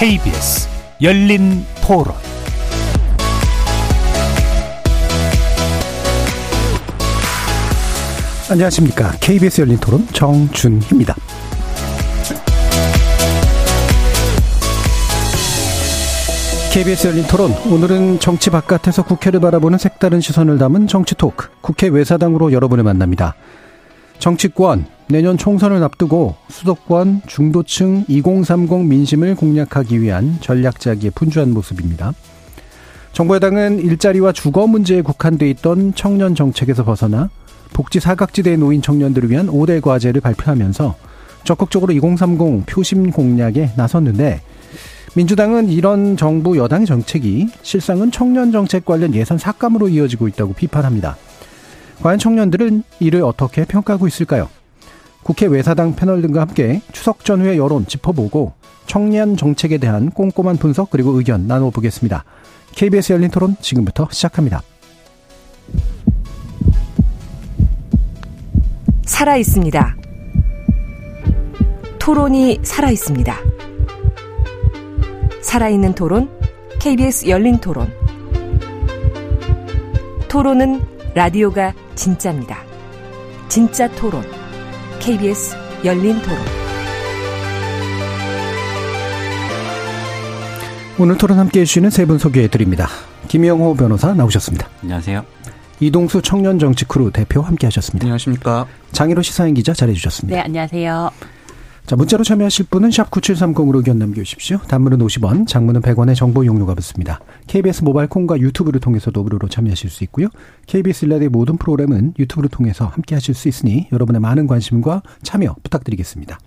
KBS 열린 토론 안녕하십니까. KBS 열린 토론 정준희입니다. KBS 열린 토론 오늘은 정치 바깥에서 국회를 바라보는 색다른 시선을 담은 정치 토크 국회 외사당으로 여러분을 만납니다. 정치권 내년 총선을 앞두고 수도권 중도층 2030 민심을 공략하기 위한 전략자기에 분주한 모습입니다. 정부 여당은 일자리와 주거 문제에 국한돼 있던 청년 정책에서 벗어나 복지 사각지대에 놓인 청년들을 위한 5대 과제를 발표하면서 적극적으로 2030 표심 공략에 나섰는데 민주당은 이런 정부 여당의 정책이 실상은 청년 정책 관련 예산 삭감으로 이어지고 있다고 비판합니다. 과연 청년들은 이를 어떻게 평가하고 있을까요? 국회 외사당 패널 등과 함께 추석 전후의 여론 짚어보고 청년 정책에 대한 꼼꼼한 분석 그리고 의견 나눠보겠습니다. KBS 열린 토론 지금부터 시작합니다. 살아 있습니다. 토론이 살아 있습니다. 살아있는 토론, KBS 열린 토론. 토론은 라디오가 진짜입니다. 진짜 토론, KBS 열린 토론. 오늘 토론 함께 해주시는 세 분 소개해 드립니다. 김영호 변호사 나오셨습니다. 안녕하세요. 이동수 청년 정치 크루 대표 함께 하셨습니다. 안녕하십니까. 장일호 시사인 기자 자리해 주셨습니다. 네, 안녕하세요. 자, 문자로 참여하실 분은 샵 9730으로 의견 남겨주십시오. 단문은 50원, 장문은 100원의 정보 이용료가 붙습니다. KBS 모바일 콩과 유튜브를 통해서도 무료로 참여하실 수 있고요. KBS 일라디의 모든 프로그램은 유튜브를 통해서 함께 하실 수 있으니 여러분의 많은 관심과 참여 부탁드리겠습니다.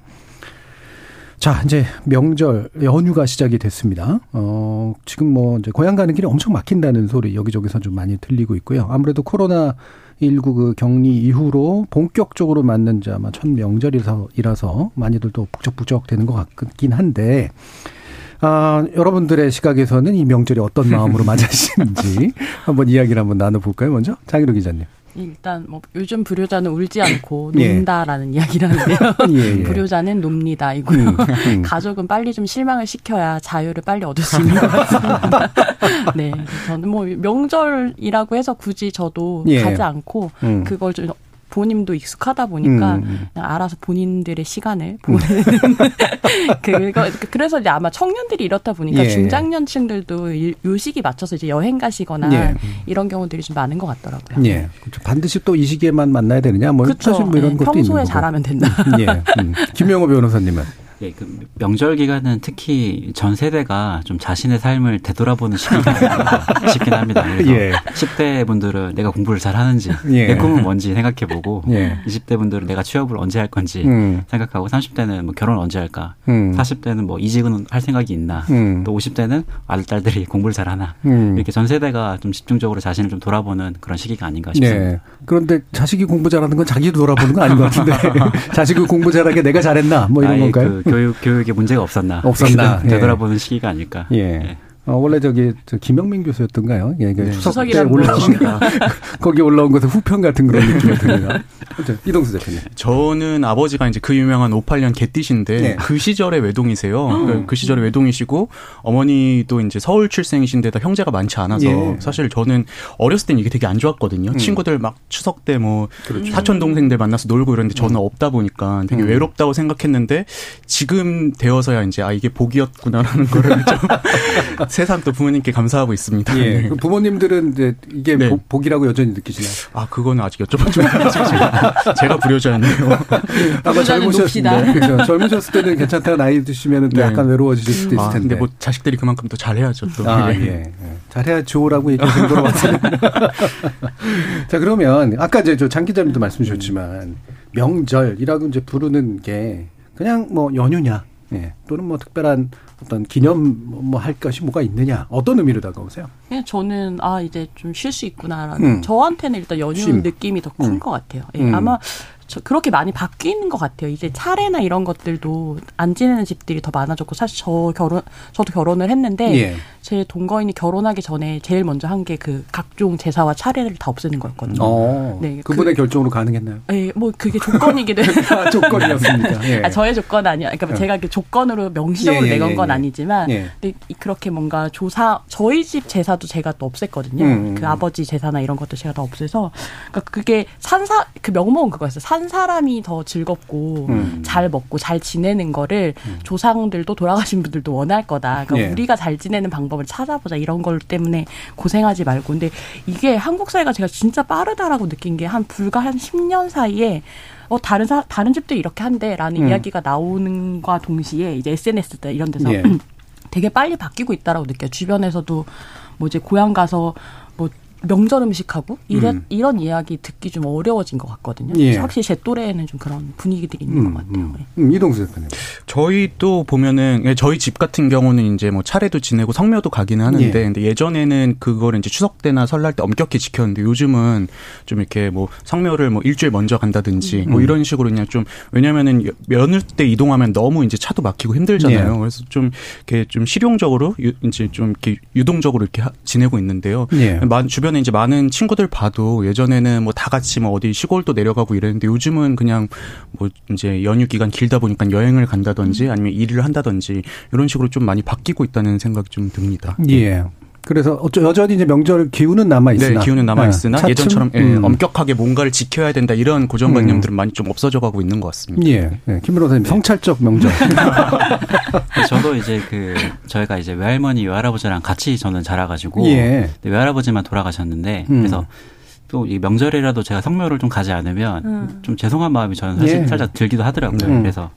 자, 이제 명절 연휴가 시작이 됐습니다. 어, 지금 뭐 이제 고향 가는 길이 엄청 막힌다는 소리 여기저기서 좀 많이 들리고 있고요. 아무래도 코로나 19 그 격리 이후로 본격적으로 맞는 자 아마 첫 명절이라서 많이들 또 북적북적 되는 것 같긴 한데 아, 여러분들의 시각에서는 이 명절이 어떤 마음으로 맞으시는지 한번 이야기를 한번 나눠볼까요? 먼저 장희로 기자님. 일단 뭐 요즘 불효자는 울지 않고 예. 논다라는 이야기를 하는데요. 예, 예. 불효자는 놉니다 이고요. 음, 음. 가족은 빨리 좀 실망을 시켜야 자유를 빨리 얻을 수 있는 것 같습니다. 네, 저는 뭐 명절이라고 해서 굳이 저도 예. 가지 않고 음. 그걸 좀 본인도 익숙하다 보니까 음. 그냥 알아서 본인들의 시간을 보내는 그거 그래서 이제 아마 청년들이 이렇다 보니까 예. 중장년층들도 일- 요식이 맞춰서 이제 여행 가시거나 예. 이런 경우들이 좀 많은 것 같더라고요. 예. 그렇죠. 반드시 또 이 시기에만 만나야 되느냐? 뭐 그쵸. 사실 뭐 이런 네, 것도 있는 평소에 거고. 잘하면 된다. 예. 음. 김영호 변호사님은 예, 그 명절 기간은 특히 전 세대가 좀 자신의 삶을 되돌아보는 시기가 싶긴 합니다. 그래서 예. 10대 분들은 내가 공부를 잘 하는지, 예. 내 꿈은 뭔지 생각해보고, 예. 20대 분들은 내가 취업을 언제 할 건지 음. 생각하고, 30대는 뭐 결혼 언제 할까, 음. 40대는 뭐 이직은 할 생각이 있나, 음. 또 50대는 아들 딸들이 공부를 잘 하나, 음. 이렇게 전 세대가 좀 집중적으로 자신을 좀 돌아보는 그런 시기가 아닌가 싶습니다. 네. 그런데 자식이 공부 잘하는 건 자기도 돌아보는 건 아닌 것 같은데 자식이 공부 잘하게 내가 잘했나 뭐 이런 건가요? 그 교육 교육에 문제가 없었나, 없었나. 되돌아보는 시기가 아닐까. 예. 어, 원래 저기 저 김영민 교수였던가요? 예, 그 추석 때 올라온. 거기 올라온 것은 후편 같은 그런 느낌이 듭니다. 이동수 대표님. 저는 아버지가 이제 그 유명한 58년 개띠신데 네. 그 시절의 외동이세요. 그- 그 시절의 외동이시고 어머니도 이제 서울 출생이신데다 형제가 많지 않아서 예. 사실 저는 어렸을 땐 이게 되게 안 좋았거든요. 친구들 막 추석 때 뭐 사촌 동생들 만나서 놀고 이러는데 저는 없다 보니까 되게 음. 외롭다고 생각했는데 지금 되어서야 이제 아 이게 복이었구나라는 거를 좀 세상 또 부모님께 감사하고 있습니다. 예. 네. 그 부모님들은 이제 이게 네. 복- 복이라고 여전히 느끼시나요? 아 그거는 아직 여쭤보지 못했어요. 제가, 제가 불효자였네요. 아마 젊으셨을. 때, 그죠? 젊으셨을 때는 괜찮다가 나이 드시면 또 네. 약간 외로워지실 수도 있을 아, 텐데. 근데 뭐 자식들이 그만큼 또 잘해야죠 또. 아, 예. 예. 잘해야죠라고 것 같아요. 자, 그러면 아까 이제 저장 기자님도 말씀 주셨지만 명절이라고 이제 부르는 게 그냥 뭐 연휴냐, 예. 또는 뭐 특별한 어떤 기념 뭐 할 것이 뭐가 있느냐, 어떤 의미로 다가오세요? 그냥 저는 아 이제 좀 쉴 수 있구나라는 음. 저한테는 일단 연휴 쉼. 느낌이 더큰 음. 것 같아요. 예, 음. 아마 저 그렇게 많이 바뀌는 것 같아요. 이제 차례나 이런 것들도 안 지내는 집들이 더 많아졌고 사실 저 결혼 저도 결혼을 했는데 예. 제 동거인이 결혼하기 전에 제일 먼저 한 게 그 각종 제사와 차례를 다 없애는 거였거든요. 어. 네, 그분의 결정으로 가능했나요? 예, 뭐 그게 조건이기도 해요. 아, 조건이었습니까? 예. 아, 저의 조건 아니야. 그러니까 어. 제가 그 조건으로 명시적으로 예, 예, 내건 예, 건 예. 아니지만, 예. 근데 이- 그렇게 뭔가 조사 저희 집 제사도 제가 또 없앴거든요. 음. 그 아버지 제사나 이런 것도 제가 다 없애서, 그러니까 그게 산사 그 명목은 그거였어요. 산 사람이 더 즐겁고 음. 잘 먹고 잘 지내는 거를 조상들도 돌아가신 분들도 원할 거다. 그러니까 예. 우리가 잘 지내는 방법을 찾아보자 이런 걸 때문에 고생하지 말고. 근데 이게 한국 사회가 제가 진짜 빠르다라고 느낀 게 한 불과 한 10년 사이에 어 다른 사 다른 집도 이렇게 한대라는 음. 이야기가 나오는과 동시에 이제 SNS 때 이런 데서 예. 되게 빨리 바뀌고 있다라고 느껴요. 주변에서도 뭐 이제 고향 가서 뭐 명절 음식하고 이런 음. 이런 이야기 듣기 좀 어려워진 것 같거든요. 예. 확실히 제 또래에는 좀 그런 분위기들이 있는 것 같아요. 음, 네. 음, 이동수 대표님. 저희도 보면은 예, 저희 집 같은 경우는 이제 뭐 차례도 지내고 성묘도 가기는 하는데 예. 근데 예전에는 그거를 이제 추석 때나 설날 때 엄격히 지켰는데 요즘은 좀 이렇게 뭐 성묘를 뭐 일주일 먼저 간다든지 뭐 음. 이런 식으로 그냥 좀 왜냐면은 며느 때 이동하면 너무 이제 차도 막히고 힘들잖아요. 예. 그래서 좀 이렇게 좀 실용적으로 유, 이제 좀 이렇게 유동적으로 이렇게 하- 지내고 있는데요. 예. 마- 주변 에 이제 많은 친구들 봐도 예전에는 뭐 다 같이 뭐 어디 시골도 내려가고 이랬는데 요즘은 그냥 뭐 이제 연휴 기간 길다 보니까 여행을 간다든지 아니면 일을 한다든지 이런 식으로 좀 많이 바뀌고 있다는 생각이 좀 듭니다. 예. 그래서 여전히 이제 명절 기운은 남아 있으나 네, 기운은 남아 있으나 차츰, 예전처럼 예, 음. 엄격하게 뭔가를 지켜야 된다 이런 고정관념들은 많이 좀 없어져 가고 있는 것 같습니다. 예, 예. 김 변호사님 성찰적 명절. 이제 그 저희가 이제 외할머니 외할아버지랑 같이 저는 자라가지고 예. 외할아버지만 돌아가셨는데 음. 그래서 또 이 명절이라도 제가 성묘를 좀 가지 않으면 음. 좀 죄송한 마음이 저는 사실 예. 살짝 들기도 하더라고요. 음. 그래서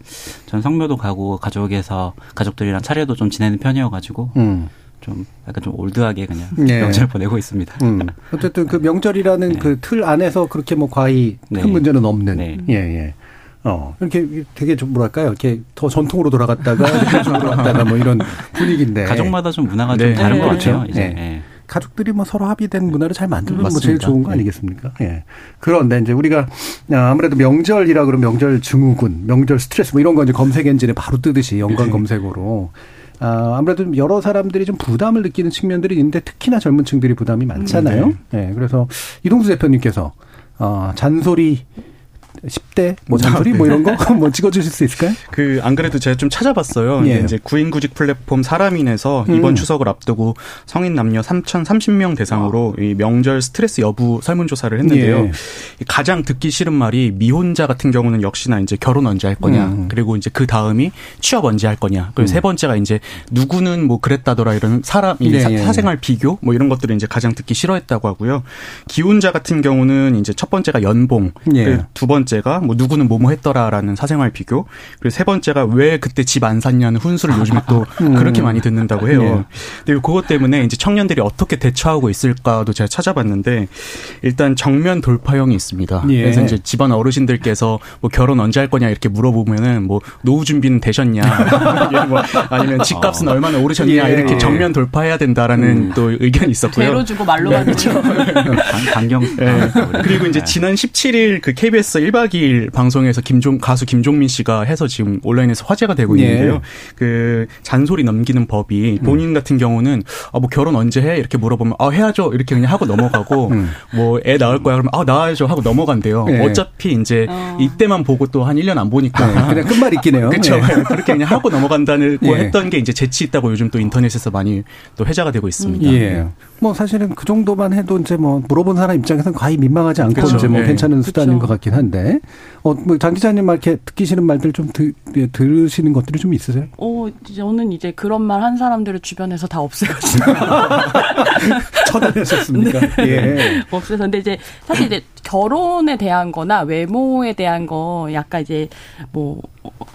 전 성묘도 가고 가족에서 가족들이랑 차례도 좀 지내는 편이어가지고 음. 좀 약간 좀 올드하게 그냥 예. 명절 보내고 있습니다. 음. 어쨌든 그 명절이라는 네. 그틀 안에서 그렇게 뭐 과히 큰 네. 문제는 없는. 네. 예, 예. 어, 이렇게 되게 좀 뭐랄까요. 이렇게 더 전통으로 돌아갔다가 현실로 돌아갔다가 뭐 이런 분위기인데. 가족마다 좀 문화가 네. 좀 다른 네. 것 같아요. 그렇죠. 이제 네. 예. 가족들이 뭐 서로 합의된 문화를 잘 만들면 뭐 제일 맞습니다. 좋은 거 네. 아니겠습니까? 예. 그런데 이제 우리가 아, 아무래도 명절이라 그러면 명절 증후군, 명절 스트레스 뭐 이런 거 이제 검색 엔진에 바로 뜨듯이 연관 네. 검색어로. 아, 아무래도 여러 사람들이 좀 부담을 느끼는 측면들이 있는데 특히나 젊은 층들이 부담이 많잖아요. 예. 그래서 이동수 대표님께서 어, 잔소리 10대 뭐 잔소리 뭐 이런 거 뭐 찍어주실 수 있을까요? 그 안 그래도 제가 좀 찾아봤어요. 예. 이제 구인구직 플랫폼 사람인에서 음. 이번 추석을 앞두고 성인 남녀 3,030명 대상으로 이 명절 스트레스 여부 설문조사를 했는데요. 예. 이 가장 듣기 싫은 말이 미혼자 같은 경우는 역시나 이제 결혼 언제 할 거냐. 음. 그리고 이제 그 다음이 취업 언제 할 거냐. 그리고 음. 세 번째가 이제 누구는 뭐 그랬다더라 이런 사람 이 예, 사-. 사생활 비교 뭐 이런 것들을 이제 가장 듣기 싫어했다고 하고요. 기혼자 같은 경우는 이제 첫 번째가 연봉, 예. 그리고 두 번째가 뭐 누구는 뭐뭐 했더라라는 사생활 비교, 그리고 세 번째가 왜 그때 집 안 샀냐는 훈수를 요즘에 또 음. 그렇게 많이 듣는다고 해요. 예. 근데 그것 때문에 이제 청년들이 어떻게 대처하고 있을까도 제가 찾아봤는데 일단 정면 돌파형이 있습니다. 예. 그래서 이제 집안 어르신들께서 뭐 결혼 언제 할 거냐 이렇게 물어보면은 뭐 노후 준비는 되셨냐, 이게 뭐 아니면 집값은 얼마나 오르셨냐 예. 이렇게 정면 돌파해야 된다라는 음. 또 의견이 있었고요. 죄로 주고 말로만 듣죠. 강- 강경. 예. 그리고 이제 네. 지난 17일 그 KBS 1박 2일 방송에서 김종 가수 김종민 씨가 해서 지금 온라인에서 화제가 되고 예. 있는데요. 그 잔소리 넘기는 법이 본인 같은 경우는 아 뭐 결혼 언제 해 이렇게 물어보면 아 해야죠 이렇게 그냥 하고 넘어가고 음. 뭐애 낳을 거야 그러면 아 낳아야죠 하고 넘어간대요. 예. 어차피 이제 어. 이때만 보고 또 한 1년 안 보니까 네, 그냥 끝말 잇기네요. 그렇죠. 예. 그렇게 그냥 하고 넘어간다는 거 예. 했던 게 이제 재치 있다고 요즘 또 인터넷에서 많이 또 회자가 되고 있습니다. 예. 뭐 사실은 그 정도만 해도 이제 뭐 물어본 사람 입장에서는 과히 민망하지 않고 그렇죠. 이제 뭐 예. 괜찮은 수단인. 것 같긴 한데 어뭐장 기자님 말 이렇게 듣기 싫은 말들 좀 들, 예, 들으시는 것들이 좀 있으세요? 어, 저는 이제 그런 말 한 사람들을 주변에서 다 없애가지고. 처단하셨습니까? 예. 없어서 근데 이제 사실 이제 결혼에 대한 거나 외모에 대한 거 약간 이제 뭐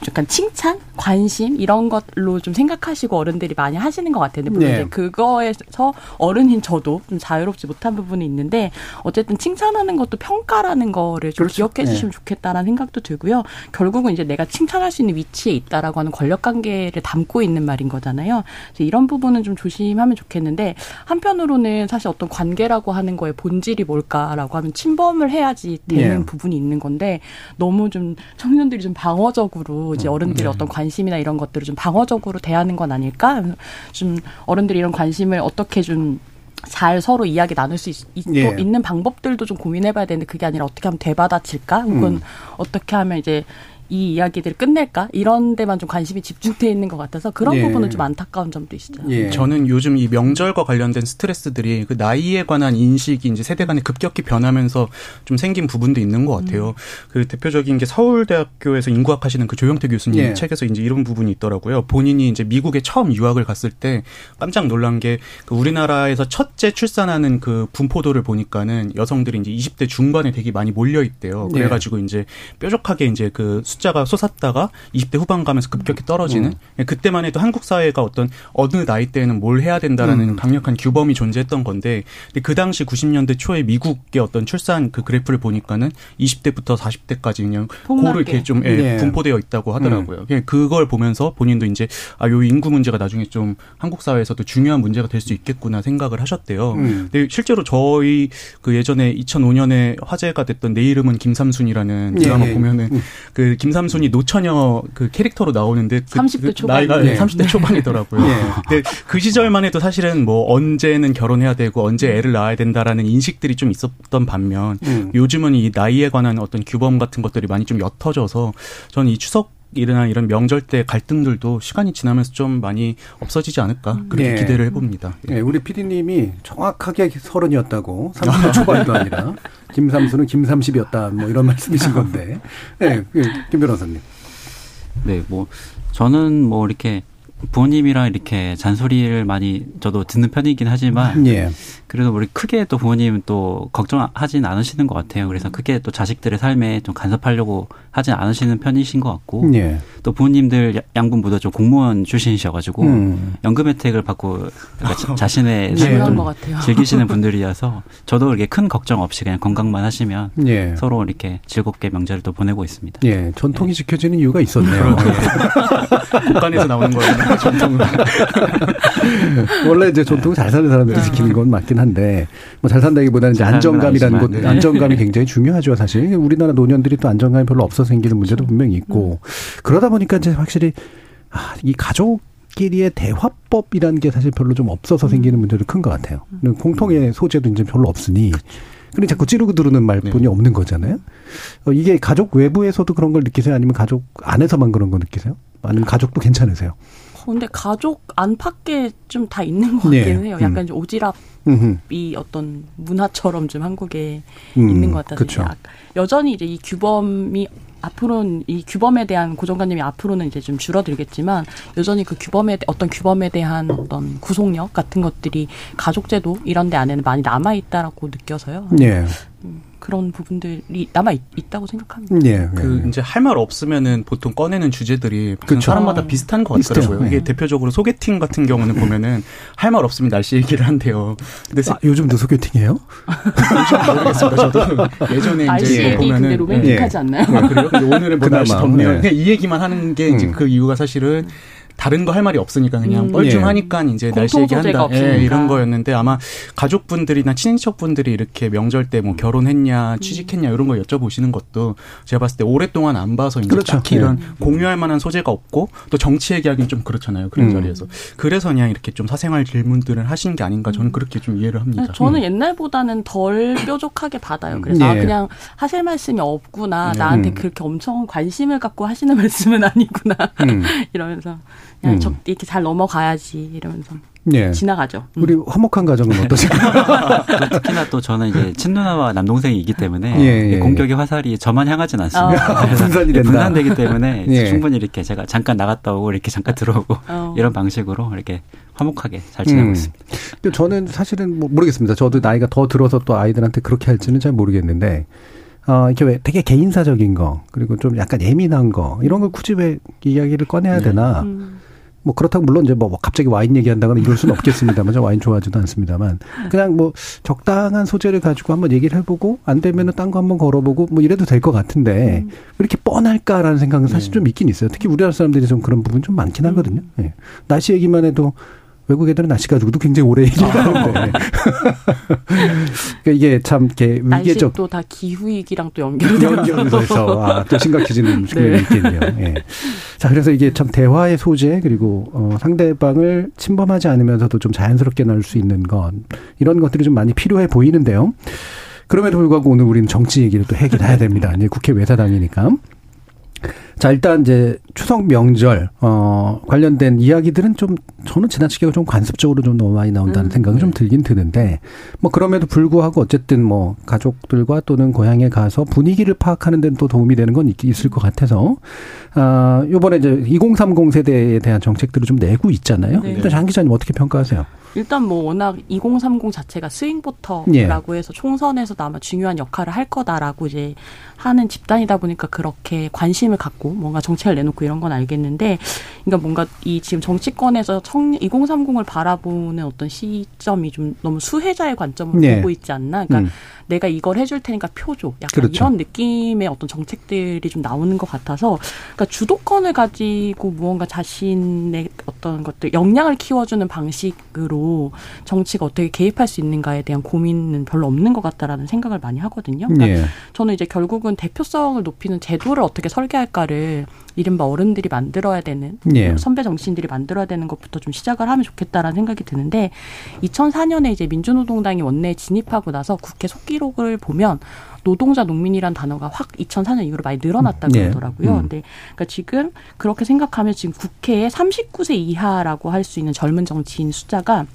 약간 칭찬, 관심 이런 것로 좀 생각하시고 어른들이 많이 하시는 것 같아요. 물론 네. 이제 그거에서 어른인 저도 좀 자유롭지 못한 부분이 있는데 어쨌든 칭찬하는 것도 평가라는 거를 좀 그렇죠. 기억해 주시면 좋겠다라는 생각도 들고요. 결국은 이제 내가 칭찬할 수 있는 위치에 있다라고 하는 권력 관계를 담고 있는 말인 거잖아요. 그래서 이런 부분은 좀 조심하면 좋겠는데 한편으로는 사실 어떤 관계라고 하는 거의 본질이 뭘까라고 하면 침범을 해야지 되는 예. 부분이 있는 건데 너무 좀 청년들이 좀 방어적으로 음, 이제 어른들의 네. 어떤 관심이나 이런 것들을 좀 방어적으로 대하는 건 아닐까? 좀 어른들이 이런 관심을 어떻게 좀 잘 서로 이야기 나눌 수 있, 있, 예. 는 방법들도 좀 고민해봐야 되는데 그게 아니라 어떻게 하면 되받아칠까? 혹은 음. 어떻게 하면 이제 이 이야기들을 끝낼까? 이런 데만 좀 관심이 집중돼 있는 것 같아서 그런 예. 부분은 좀 안타까운 점도 있죠. 예. 저는 요즘 이 명절과 관련된 스트레스들이 그 나이에 관한 인식이 이제 세대 간에 급격히 변하면서 좀 생긴 부분도 있는 것 같아요. 그 대표적인 게 서울대학교에서 인구학 하시는 그 조영태 교수님 예. 책에서 이제 이런 부분이 있더라고요. 본인이 이제 미국에 처음 유학을 갔을 때 깜짝 놀란 게 그 우리나라에서 첫째 출산하는 그 분포도를 보니까는 여성들이 이제 20대 중반에 되게 많이 몰려 있대요. 예. 그래가지고 이제 뾰족하게 이제 그 숫자가 솟았다가 20대 후반 가면서 급격히 떨어지는 예, 그때만 해도 한국 사회가 어떤 어느 나이 때에는 뭘 해야 된다라는 음. 강력한 규범이 존재했던 건데 근데 그 당시 90년대 초에 미국의 어떤 출산 그 그래프를 보니까는 20대부터 40대까지 그냥 폭넓게. 이렇게 좀 예, 예. 분포되어 있다고 하더라고요. 그냥 그걸 보면서 본인도 이제 아, 요 인구 문제가 나중에 좀 한국 사회에서도 중요한 문제가 될 수 있겠구나 생각을 하셨대요. 음. 근데 실제로 저희 그 예전에 2005년에 화제가 됐던 내 이름은 김삼순이라는 예, 드라마 예. 보면은 음. 그 김삼순이 노처녀 그 캐릭터로 나오는데 그, 30대 그 초반. 나이가 네. 30대 초반이더라고요. 예. 근데 그 시절만 해도 사실은 뭐 언제는 결혼해야 되고 언제 애를 낳아야 된다라는 인식들이 좀 있었던 반면 음. 요즘은 이 나이에 관한 어떤 규범 같은 것들이 많이 좀 옅어져서 저는 이 추석 이나 이런 명절 때 갈등들도 시간이 지나면서 좀 많이 없어지지 않을까 그렇게 예. 기대를 해봅니다. 예, 우리 PD님이 정확하게 서른이었다고 30대 초반도 아니라 김삼수는 김삼십이었다 뭐 이런 말씀이신 건데 네, 김 변호사님 네, 뭐 저는 뭐 이렇게 부모님이랑 이렇게 잔소리를 많이 저도 듣는 편이긴 하지만 예. 그래도 우리 크게 또 부모님은 또 걱정하진 않으시는 것 같아요. 그래서 크게 또 자식들의 삶에 좀 간섭하려고 하진 않으시는 편이신 것 같고 예. 또 부모님들 야- 양분 모두 좀 공무원 출신이셔가지고 음. 연금 혜택을 받고 그러니까 자- 자신의 예. 삶을 좀. 즐기시는 분들이어서 저도 이렇게 큰 걱정 없이 그냥 건강만 하시면 예. 서로 이렇게 즐겁게 명절을 또 보내고 있습니다. 예, 전통이 지켜지는 이유가 있었네요. 국간에서 나오는 거예요. 전통은. 예. 원래 이제 전통을 잘 사는 사람들이 지키는 건 맞긴 한데 뭐 잘 산다기보다는 이제 안정감이라는 것, 네. 안정감이 굉장히 중요하죠, 사실. 우리나라 노년들이 또 안정감이 별로 없어서 생기는 문제도 분명히 있고 그러다 보니까 이제 확실히 아, 이 가족 끼리의 대화법이라는 게 사실 별로 좀 없어서 생기는 문제도 큰 것 같아요. 공통의 소재도 이제 별로 없으니. 근데 자꾸 찌르고 들으는 말뿐이 없는 거잖아요. 어, 이게 가족 외부에서도 그런 걸 느끼세요? 아니면 가족 안에서만 그런 거 느끼세요? 아니면 가족도 괜찮으세요? 어, 근데 가족 안팎에 좀 다 있는 것 네. 같기는 해요. 약간 음. 좀 오지랖 음흠. 이 어떤 문화처럼 좀 한국에 음, 있는 것 같아서 그쵸. 여전히 이제 이 규범이 앞으로는 이 규범에 대한 고정관념이 앞으로는 이제 좀 줄어들겠지만 여전히 그 규범에 대- 어떤 규범에 대한 어떤 구속력 같은 것들이 가족제도 이런 데 안에는 많이 남아 있다라고 느껴서요. 예. 그런 부분들이 남아 있, 다고 생각합니다. 예. 그 예. 이제 할 말 없으면은 보통 꺼내는 주제들이 그쵸. 사람마다 비슷한 것. 같더라고요. 네. 이게 대표적으로 소개팅 같은 경우는 보면은 할 말 없으면 날씨 얘기를 한대요. 근데 아, 요즘도 소개팅이에요? 요즘 모르겠습니다. 저도 예전에 날씨 이제 얘기 근데 보면은 로맨틱하지 예. 않나요? 아, 그래요? 근데 오늘은 뭐 날씨 덥네요. 네. 그냥 이 얘기만 하는 게 이제 음. 그 이유가 사실은 다른 거 할 말이 없으니까 그냥 음. 뻘쭘하니까 이제 날씨 얘기한다. 예, 이런 거였는데 아마 가족분들이나 친인척분들이 이렇게 명절 때 뭐 결혼했냐, 취직했냐 이런 거 여쭤보시는 것도 제가 봤을 때 오랫동안 안 봐서 이제 그렇죠. 딱히 예. 이런 공유할 만한 소재가 없고 또 정치 얘기하기는 좀 그렇잖아요. 그런 음. 자리에서. 그래서 그냥 이렇게 좀 사생활 질문들을 하신 게 아닌가 저는 그렇게 좀 이해를 합니다. 네, 저는 옛날보다는 덜 뾰족하게 받아요. 그래서 예. 아, 그냥 하실 말씀이 없구나. 네. 나한테 음. 그렇게 엄청 관심을 갖고 하시는 말씀은 아니구나. 음. 이러면서 그냥 음. 적, 이렇게 잘 넘어가야지 이러면서 예. 지나가죠. 음. 우리 화목한 가정은 어떠신가요? 또 특히나 또 저는 이제 친누나와 남동생이 있기 때문에 예, 예. 공격의 화살이 저만 향하진 않습니다. 아. 그래서 분산이 된다. 분산되기 때문에 예. 충분히 이렇게 제가 잠깐 나갔다 오고 이렇게 잠깐 들어오고 어. 이런 방식으로 이렇게 화목하게 잘 지내고 음. 있습니다. 근데 저는 사실은 뭐 모르겠습니다. 저도 나이가 더 들어서 또 아이들한테 그렇게 할지는 잘 모르겠는데 어, 이렇게 왜 되게 개인사적인 거, 그리고 좀 약간 예민한 거, 이런 걸 굳이 왜 이야기를 꺼내야 네. 되나. 음. 뭐 그렇다고 물론 이제 뭐 갑자기 와인 얘기한다거나 이럴 수는 없겠습니다만, 저 와인 좋아하지도 않습니다만. 그냥 뭐 적당한 소재를 가지고 한번 얘기를 해보고, 안 되면은 딴 거 한번 걸어보고, 뭐 이래도 될 것 같은데, 왜 이렇게 뻔할까라는 생각은 사실 네. 좀 있긴 있어요. 특히 우리나라 사람들이 좀 그런 부분 좀 많긴 하거든요. 예. 날씨 얘기만 해도 외국 애들은 날씨 가지고도 굉장히 오래 얘기를 하는데. 그러니까 이게 참 이렇게 위계적 날씨도 다 기후위기랑 또 연결돼서 아, 또 심각해지는 측면이 네. 있겠네요. 예. 자, 그래서 이게 참 대화의 소재 그리고 어, 상대방을 침범하지 않으면서도 좀 자연스럽게 나눌 수 있는 것 이런 것들이 좀 많이 필요해 보이는데요. 그럼에도 불구하고 오늘 우리는 정치 얘기를 또 해긴 해야 됩니다. 이제 국회 외사당이니까. 자, 일단 이제 추석 명절, 어, 관련된 이야기들은 좀, 저는 지나치게 좀 관습적으로 좀 너무 많이 나온다는 음. 생각이 좀 들긴 드는데, 뭐 그럼에도 불구하고 어쨌든 뭐 가족들과 또는 고향에 가서 분위기를 파악하는 데는 또 도움이 되는 건 있- 있을 것 같아서, 아, 요번에 이제 2030 세대에 대한 정책들을 좀 내고 있잖아요. 네. 일단 장 기자님 어떻게 평가하세요? 일단 뭐 워낙 2030 자체가 스윙보터라고 해서 총선에서도 아마 중요한 역할을 할 거다라고 이제 하는 집단이다 보니까 그렇게 관심을 갖고 뭔가 정책을 내놓고 이런 건 알겠는데, 그러니까 뭔가 이 지금 정치권에서 청, 2030을 바라보는 어떤 시점이 좀 너무 수혜자의 관점으로 네. 보고 있지 않나. 그러니까 음. 내가 이걸 해줄 테니까 표줘. 약간 그렇죠. 이런 느낌의 어떤 정책들이 좀 나오는 것 같아서, 그러니까 주도권을 가지고 무언가 자신의 어떤 것들 역량을 키워주는 방식으로 정치가 어떻게 개입할 수 있는가에 대한 고민은 별로 없는 것 같다라는 생각을 많이 하거든요. 그러니까 예. 저는 이제 결국은 대표성을 높이는 제도를 어떻게 설계할까를 이른바 어른들이 만들어야 되는 예. 선배 정치인들이 만들어야 되는 것부터 좀 시작을 하면 좋겠다라는 생각이 드는데 2004년에 이제 민주노동당이 원내에 진입하고 나서 국회 속기록을 보면 노동자 농민이란 단어가 확 2004년 이후로 많이 늘어났다 예. 그러더라고요. 음. 근데 그러니까 지금 그렇게 생각하면 지금 국회에 39세 이하라고 할 수 있는 젊은 정치인 숫자가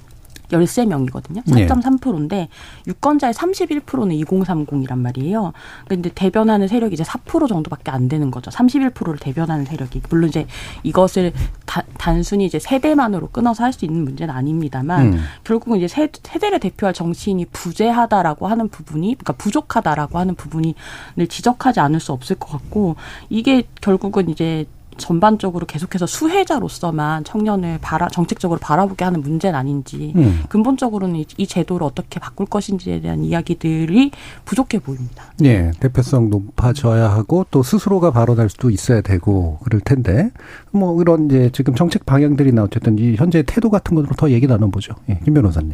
13명이거든요. 예. 4.3%인데 유권자의 31%는 2030이란 말이에요. 근데 대변하는 세력이 이제 4% 정도밖에 안 되는 거죠. 31%를 대변하는 세력이. 물론 이제 이것을 다- 단순히 이제 세대만으로 끊어서 할 수 있는 문제는 아닙니다만 음. 결국은 이제 세, 세대를 대표할 정치인이 부재하다라고 하는 부분이 그러니까 부족하다라고 하는 부분이 늘 지적하지 않을 수 없을 것 같고 이게 결국은 이제 전반적으로 계속해서 수혜자로서만 청년을 바라 정책적으로 바라보게 하는 문제는 아닌지 음. 근본적으로는 이, 이 제도를 어떻게 바꿀 것인지에 대한 이야기들이 부족해 보입니다. 예, 대표성 높아져야 하고 또 스스로가 발언할 수도 있어야 되고 그럴 텐데 뭐 이런 이제 지금 정책 방향들이나 어쨌든 이 현재 태도 같은 것으로 더 얘기 나눠보죠. 예, 김 변호사님.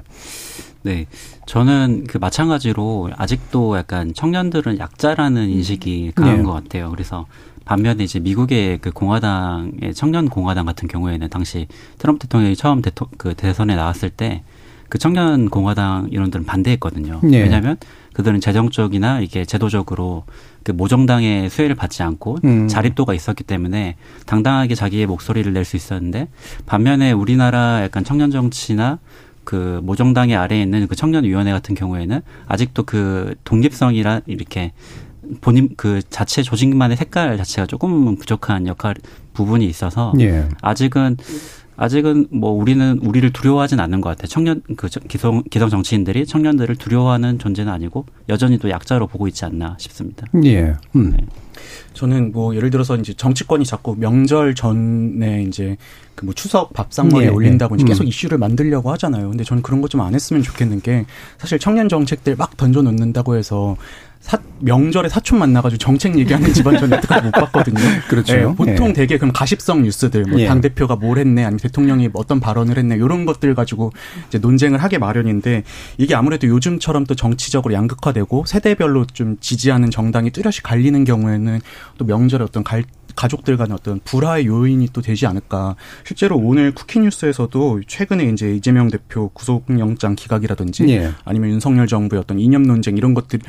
네. 저는 그 마찬가지로 아직도 약간 청년들은 약자라는 인식이 강한 네. 것 같아요. 그래서 반면에 이제 미국의 그 공화당의 청년 공화당 같은 경우에는 당시 트럼프 대통령이 처음 대토, 그 대선에 나왔을 때 그 청년 공화당 이론들은 반대했거든요. 네. 왜냐하면 그들은 재정적이나 이게 제도적으로 그 모정당의 수혜를 받지 않고 음. 자립도가 있었기 때문에 당당하게 자기의 목소리를 낼 수 있었는데 반면에 우리나라 약간 청년 정치나 그 모정당의 아래에 있는 그 청년위원회 같은 경우에는 아직도 그 독립성이라 이렇게 본인 그 자체 조직만의 색깔 자체가 조금 부족한 역할 부분이 있어서 예. 아직은 아직은 뭐 우리는 우리를 두려워하진 않는 것 같아요. 청년 그 저- 기성 기성 정치인들이 청년들을 두려워하는 존재는 아니고 여전히 또 약자로 보고 있지 않나 싶습니다. 예. 음. 저는 뭐 예를 들어서 이제 정치권이 자꾸 명절 전에 이제 그 뭐 추석 밥상머리에 예, 올린다고 이제 예. 계속 이슈를 만들려고 하잖아요. 근데 저는 그런 거좀안 했으면 좋겠는 게 사실 청년 정책들 막 던져 놓는다고 해서 사, 명절에 사촌 만나가지고 정책 얘기하는 집안 저는 여태까지 못 봤거든요. 그렇죠. 예, 보통 예. 되게 그럼 가십성 뉴스들, 뭐 예. 당 대표가 뭘 했네, 아니면 대통령이 뭐 어떤 발언을 했네, 이런 것들 가지고 이제 논쟁을 하게 마련인데 이게 아무래도 요즘처럼 또 정치적으로 양극화되고 세대별로 좀 지지하는 정당이 뚜렷이 갈리는 경우에는 또 명절에 어떤 갈 가족들 간의 어떤 불화의 요인이 또 되지 않을까. 실제로 오늘 쿠키뉴스에서도 최근에 이제 이재명 대표 구속영장 기각이라든지 예. 아니면 윤석열 정부의 어떤 이념 논쟁 이런 것들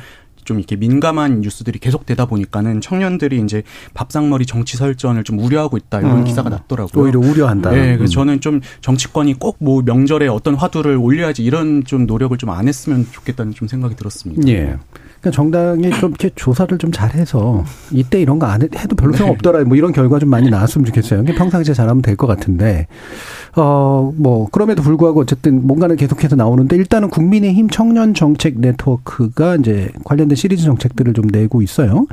좀 이렇게 민감한 뉴스들이 계속되다 보니까는 청년들이 이제 밥상머리 정치 설전을 좀 우려하고 있다 이런 음. 기사가 났더라고요. 오히려 우려한다. 네, 그래서 음. 저는 좀 정치권이 꼭 뭐 명절에 어떤 화두를 올려야지 이런 좀 노력을 좀 안 했으면 좋겠다는 좀 생각이 들었습니다. 예. 그러니까 정당이 좀 이렇게 조사를 좀 잘해서 이때 이런 거 안 해도 별로 소용 없더라. 뭐 이런 결과 좀 많이 나왔으면 좋겠어요. 이게 평상시에 잘하면 될 것 같은데 어뭐 그럼에도 불구하고 어쨌든 뭔가는 계속해서 나오는데 일단은 국민의힘 청년 정책 네트워크가 이제 관련된 있는 시리즈 정책들을 좀 내고 있어요.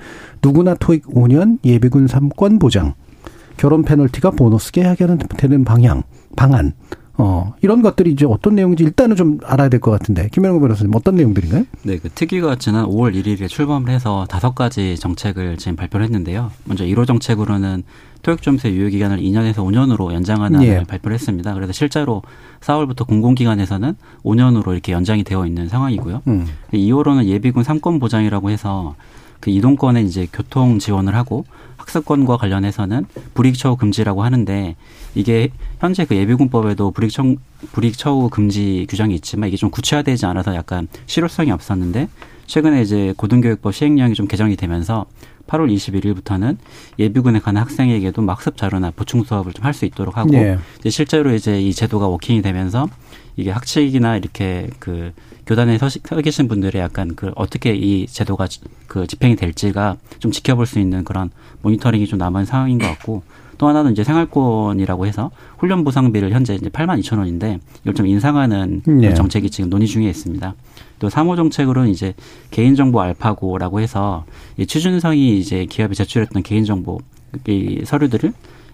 누구나 토익 5년 예비군 3권 보장, 결혼 페널티가 보너스게 하게 되는 방향, 방안. 어, 이런 것들이 이제 어떤 내용인지 일단은 좀 알아야 될 것 같은데. 김영우 변호사님 어떤 내용들인가요? 네, 그 특위가 지난 5월 1일에 출범을 해서 다섯 가지 정책을 지금 발표를 했는데요. 먼저 1호 정책으로는 토익 점수의 유효 기간을 2년에서 5년으로 연장하는 예. 발표를 했습니다. 그래서 실제로 4월부터 공공기관에서는 5년으로 이렇게 연장이 되어 있는 상황이고요. 음. 2호로는 예비군 3권 보장이라고 해서 그 이동권에 이제 교통 지원을 하고 학습권과 관련해서는 불이익 처우 금지라고 하는데 이게 현재 그 예비군법에도 불이익 처우, 불이익 처우 금지 규정이 있지만 이게 좀 구체화되지 않아서 약간 실효성이 없었는데 최근에 이제 고등교육법 시행령이 좀 개정이 되면서 8월 21일부터는 예비군에 가는 학생에게도 학습 자료나 보충 수업을 좀 할 수 있도록 하고 네. 이제 실제로 이제 이 제도가 워킹이 되면서 이게 학칙이나 이렇게 그 교단에 서, 서 계신 분들의 약간 그 어떻게 이 제도가 그 집행이 될지가 좀 지켜볼 수 있는 그런 모니터링이 좀 남은 상황인 것 같고 또 하나는 이제 생활권이라고 해서 훈련 보상비를 현재 이제 8만 2천 원인데 이걸 좀 인상하는 네. 정책이 지금 논의 중에 있습니다. 또 3호 정책으로는 이제 개인정보 알파고라고 해서 이 취준성이 이제 기업에 제출했던 개인정보 이 서류들을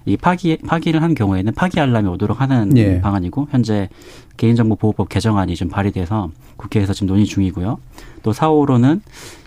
이 파기 파기를 한 경우에는 파기 알람이 오도록 하는 예. 방안이고 현재 개인정보보호법 개정안이 좀 발의돼서 국회에서 지금 논의 중이고요. 또 4호로는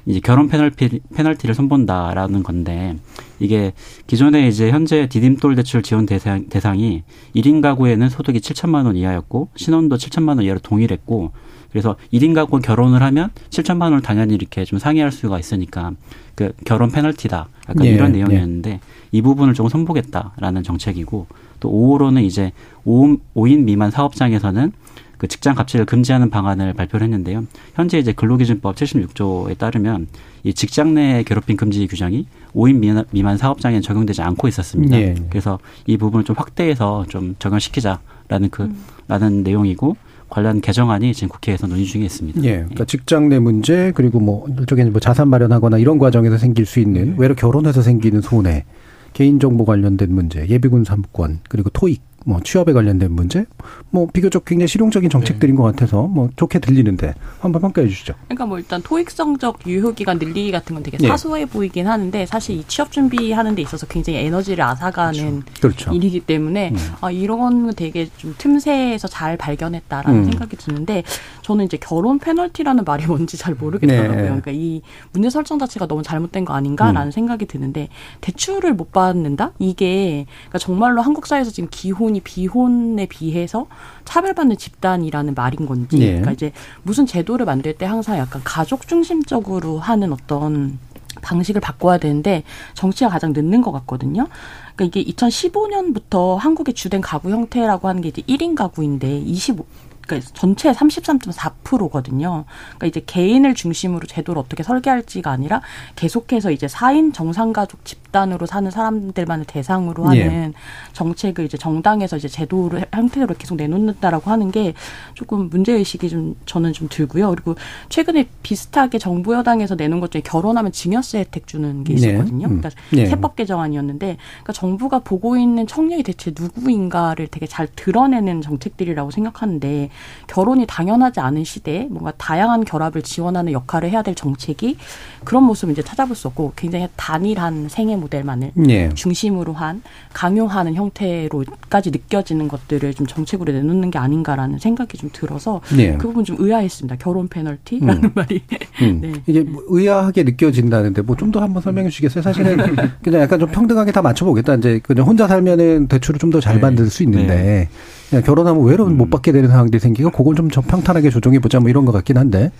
이제 결혼 페널티, 페널티를 손본다라는 건데 이게 기존에 이제 현재 디딤돌 대출 지원 대상, 대상이 1인 가구에는 소득이 7천만 원 이하였고 신혼도 7천만 원 이하로 동일했고 그래서 1인 가구 결혼을 하면 7천만 원을 당연히 이렇게 좀 상회할 수가 있으니까 그 결혼 페널티다. 약간 예, 이런 내용이었는데 예. 이 부분을 조금 손보겠다라는 정책이고 또 5호로는 이제 5, 5인 미만 사업장에서는 그 직장 갑질을 금지하는 방안을 발표를 했는데요. 현재 이제 근로기준법 76조에 따르면 이 직장 내 괴롭힘 금지 규정이 5인 미만, 미만 사업장에는 적용되지 않고 있었습니다. 예. 그래서 이 부분을 좀 확대해서 좀 적용시키자라는 그 음. 라는 내용이고 관련 개정안이 지금 국회에서 논의 중에 있습니다. 예. 그러니까 직장 내 문제 그리고 뭐 일종의 뭐 자산 마련하거나 이런 과정에서 생길 수 있는 네. 외로 결혼해서 생기는 손해, 개인 정보 관련된 문제, 예비군 삼권 그리고 토익 뭐 취업에 관련된 문제, 뭐 비교적 굉장히 실용적인 정책들인 네. 것 같아서 뭐 좋게 들리는데 한번 평가해 주시죠. 그러니까 뭐 일단 토익 성적 유효 기간 늘리기 같은 건 되게 네. 사소해 보이긴 하는데 사실 이 취업 준비하는 데 있어서 굉장히 에너지를 앗아가는 그렇죠. 그렇죠. 일이기 때문에 음. 아 이런 되게 좀 틈새에서 잘 발견했다라는 음. 생각이 드는데 저는 이제 결혼 페널티라는 말이 뭔지 잘 모르겠더라고요. 네. 그러니까 이 문제 설정 자체가 너무 잘못된 거 아닌가라는 음. 생각이 드는데 대출을 못 받는다? 이게 그러니까 정말로 한국 사회에서 지금 기혼 비혼이 비혼에 비해서 차별받는 집단이라는 말인 건지 네. 그러니까 이제 무슨 제도를 만들 때 항상 약간 가족 중심적으로 하는 어떤 방식을 바꿔야 되는데 정치가 가장 늦는 것 같거든요. 그러니까 이게 2015년부터 한국의 주된 가구 형태라고 하는 게 이제 1인 가구인데 25 그러니까 전체 33.4%거든요. 그러니까 이제 개인을 중심으로 제도를 어떻게 설계할지가 아니라 계속해서 이제 4인 정상가족 집 단으로 사는 사람들만을 대상으로 하는 예. 정책을 이제 정당에서 이제 제도를 형태로 계속 내놓는다라고 하는 게 조금 문제 의식이 좀 저는 좀 들고요. 그리고 최근에 비슷하게 정부 여당에서 내놓은 것 중에 결혼하면 증여세 혜택 주는 게 네. 있었거든요. 네. 그러니까 네. 세법 개정안이었는데 그러니까 정부가 보고 있는 청년이 대체 누구인가를 되게 잘 드러내는 정책들이라고 생각하는데 결혼이 당연하지 않은 시대에 뭔가 다양한 결합을 지원하는 역할을 해야 될 정책이 그런 모습을 이제 찾아볼 수 없고 굉장히 단일한 생애 모델만을 네. 중심으로 한 강요하는 형태로까지 느껴지는 것들을 좀 정책으로 내놓는 게 아닌가라는 생각이 좀 들어서 네. 그 부분 좀 의아했습니다. 결혼 페널티라는 음. 말이 음. 네. 이게 뭐 의아하게 느껴진다는데 뭐 좀 더 한번 설명해 주시겠어요? 사실은 그냥 약간 좀 평등하게 다 맞춰보겠다. 이제 그냥 혼자 살면은 대출을 좀 더 잘 받을 수 있는데. 네. 결혼하면 오히려 음. 못 받게 되는 상황들이 생기고 그걸 좀 평탄하게 조정해 보자 뭐 이런 것 같긴 한데.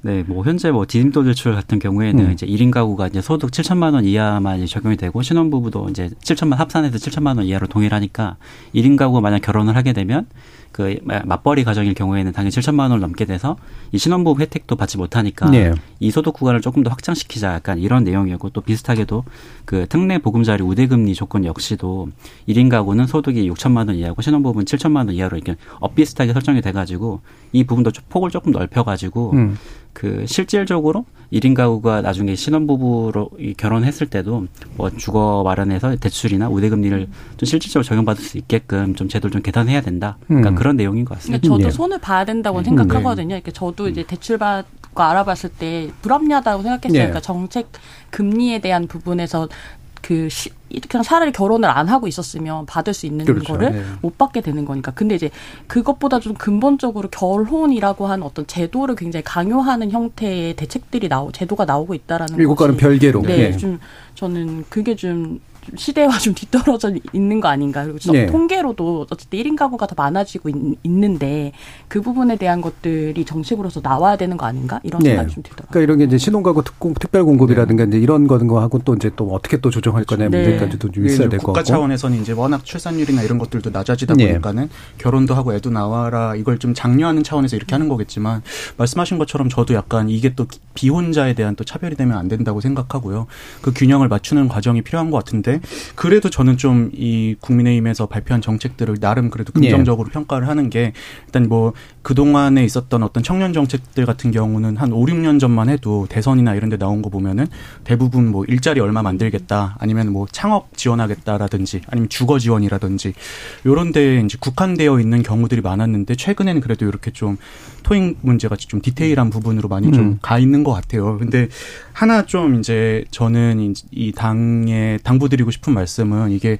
네, 뭐 현재 뭐 디딤돌 대출 같은 경우에는 음. 이제 1인 가구가 이제 소득 7천만 원 이하만 이제 적용이 되고 신혼부부도 이제 7천만 합산해서 7천만 원 이하로 동일하니까 1인 가구가 만약 결혼을 하게 되면 그 맞벌이 가정일 경우에는 당연히 7천만 원을 넘게 돼서 이 신혼부부 혜택도 받지 못하니까 네. 이 소득 구간을 조금 더 확장시키자 약간 이런 내용이었고 또 비슷하게도 그 특례 보금자리 우대금리 조건 역시도 1인 가구는 소득이 6천만 원 이하고 신혼부부는 7천만 원 이하로 이렇게 엇비슷하게 설정이 돼가지고 이 부분도 폭을 조금 넓혀가지고 음. 그 실질적으로 1인 가구가 나중에 신혼부부로 결혼했을 때도 뭐 주거 마련해서 대출이나 우대금리를 좀 실질적으로 적용받을 수 있게끔 좀 제도를 좀 개선해야 된다. 그러니까 음. 그런 내용인 것 같습니다. 저도 네. 손을 봐야 된다고 음. 생각하거든요. 그러니까 저도 이제 대출 받거 알아봤을 때 불합리하다고 생각했어요. 네. 그러니까 정책 금리에 대한 부분에서 그 시, 그냥 차라리 결혼을 안 하고 있었으면 받을 수 있는 그렇죠. 거를 네. 못 받게 되는 거니까. 근데 이제 그것보다 좀 근본적으로 결혼이라고 하는 어떤 제도를 굉장히 강요하는 형태의 대책들이 나오 제도가 나오고 있다라는 미국과는 별개로. 네, 예. 좀 저는 그게 좀 시대와 좀 뒤떨어져 있는 거 아닌가. 그리고 네. 통계로도 어쨌든 1인 가구가 더 많아지고 있, 는데그 부분에 대한 것들이 정책으로서 나와야 되는 거 아닌가? 이런 네. 생각이 좀 들더라고요. 그러니까 이런 게 이제 신혼가구 특공, 특별 공급이라든가 이제 이런 거하고 또 이제 또 어떻게 또 조정할 거냐 네. 문제까지도 좀 이게 있어야 될것 국가. 차원에서는 이제 워낙 출산율이나 이런 것들도 낮아지다 예. 보니까는 결혼도 하고 애도 나와라 이걸 좀 장려하는 차원에서 이렇게 하는 거겠지만 말씀하신 것처럼 저도 약간 이게 또 비혼자에 대한 또 차별이 되면 안 된다고 생각하고요. 그 균형을 맞추는 과정이 필요한 것 같은데 그래도 저는 좀 이 국민의힘에서 발표한 정책들을 나름 그래도 예. 긍정적으로 평가를 하는 게 일단 뭐 그동안에 있었던 어떤 청년 정책들 같은 경우는 한 5, 6년 전만 해도 대선이나 이런 데 나온 거 보면은 대부분 뭐 일자리 얼마 만들겠다 아니면 뭐 창업 지원하겠다라든지 아니면 주거 지원이라든지 요런 데에 이제 국한되어 있는 경우들이 많았는데 최근에는 그래도 이렇게 좀 토익 문제 같이 좀 디테일한 부분으로 많이 음. 좀가 있는 것 같아요. 근데 하나 좀 이제 저는 이- 이 당에 당부드리고 싶은 말씀은 이게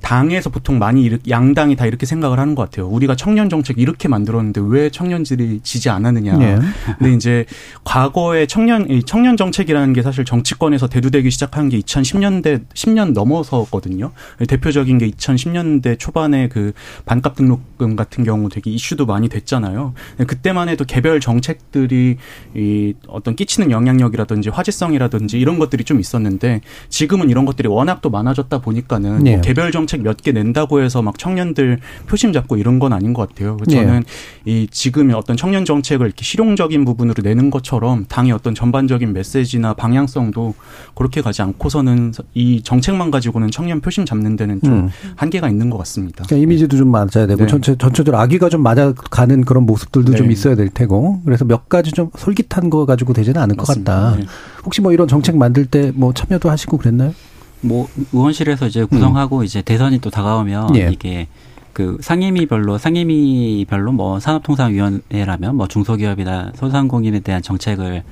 당에서 보통 많이 이렇- 양당이 다 이렇게 생각을 하는 것 같아요. 우리가 청년 정책 이렇게 만들었는데 왜 청년들이 지지 않았느냐. 예. 근데 이제 과거에 청년 이 청년 정책이라는 게 사실 정치권에서 대두되기 시작한 게 2010년대 10년 넘어서거든요. 대표적인 게 2010년대 초반에 그 반값 등록금 같은 경우 되게 이슈도 많이 됐잖아요. 그때만 해도 개별 정책들이 이 어떤 끼치는 영향력이라든지 화제성이라든지 이런 것들이 좀 있었는데 지금은 이런 것들이 워낙 또 많아졌다 보니까는 네. 뭐 개별 정책 몇 개 낸다고 해서 막 청년들 표심 잡고 이런 건 아닌 것 같아요. 네. 저는 이 지금의 어떤 청년 정책을 이렇게 실용적인 부분으로 내는 것처럼 당의 어떤 전반적인 메시지나 방향성도 그렇게 가지 않고서는 이 정책만 가지고는 청년 표심 잡는 데는 좀 음. 한계가 있는 것 같습니다. 그러니까 이미지도 좀 맞아야 되고 네. 전체 전체적으로 아기가 좀 맞아가는 그런 모습들도 좀 네. 있어야 될 테고 그래서 몇 가지 좀 솔깃한 거 가지고 되지는 않을 것 맞습니다. 같다. 네. 혹시 뭐 이런 정책 만들 때 뭐 참여도 하시고 그랬나요? 뭐 의원실에서 이제 구성하고 이제 대선이 또 다가오면 음. 예. 이게 그 상임위별로 상임위별로 뭐 산업통상위원회라면 뭐 중소기업이나 소상공인에 대한 정책을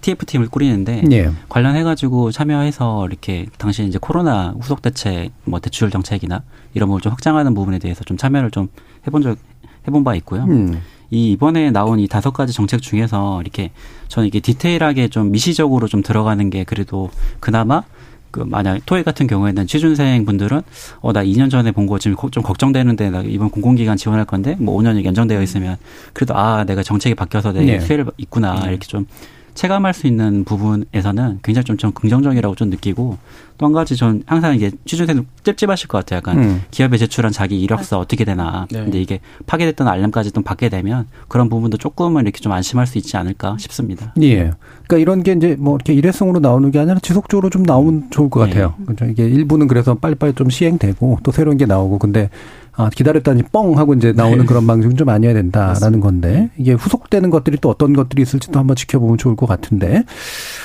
TF팀을 꾸리는데 예. 관련해 가지고 참여해서 이렇게 당시 이제 코로나 후속 대책 뭐 대출 정책이나 이런 걸 좀 확장하는 부분에 대해서 좀 참여를 좀 해본 적 해본 바 있고요. 음. 이 이번에 나온 이 다섯 가지 정책 중에서 이렇게 저는 이게 디테일하게 좀 미시적으로 좀 들어가는 게 그래도 그나마 그 만약 토익 같은 경우에는 취준생 분들은 어 나 2년 전에 본 거 지금 거- 좀 걱정되는데 나 이번 공공기관 지원할 건데 뭐 5년이 연장되어 있으면 그래도 아 내가 정책이 바뀌어서 내 네. 피해를 있구나 이렇게 좀 체감할 수 있는 부분에서는 굉장히 좀, 좀 긍정적이라고 좀 느끼고 또 한 가지 전 항상 이게 취준생 찝찝하실 것 같아요. 약간 음. 기업에 제출한 자기 이력서 어떻게 되나. 네. 근데 이게 파괴됐던 알람까지 좀 받게 되면 그런 부분도 조금은 이렇게 좀 안심할 수 있지 않을까 싶습니다. 예. 그러니까 이런 게 이제 뭐 이렇게 일회성으로 나오는 게 아니라 지속적으로 좀 나오면 좋을 것 네. 같아요. 그렇죠. 이게 일부는 그래서 빨리빨리 좀 시행되고 또 새로운 게 나오고 근데 아, 기다렸다니 뻥 하고 이제 나오는 네. 그런 방식은 좀 아니어야 된다라는 건데 이게 후속되는 것들이 또 어떤 것들이 있을지도 한번 지켜보면 좋을 것 같은데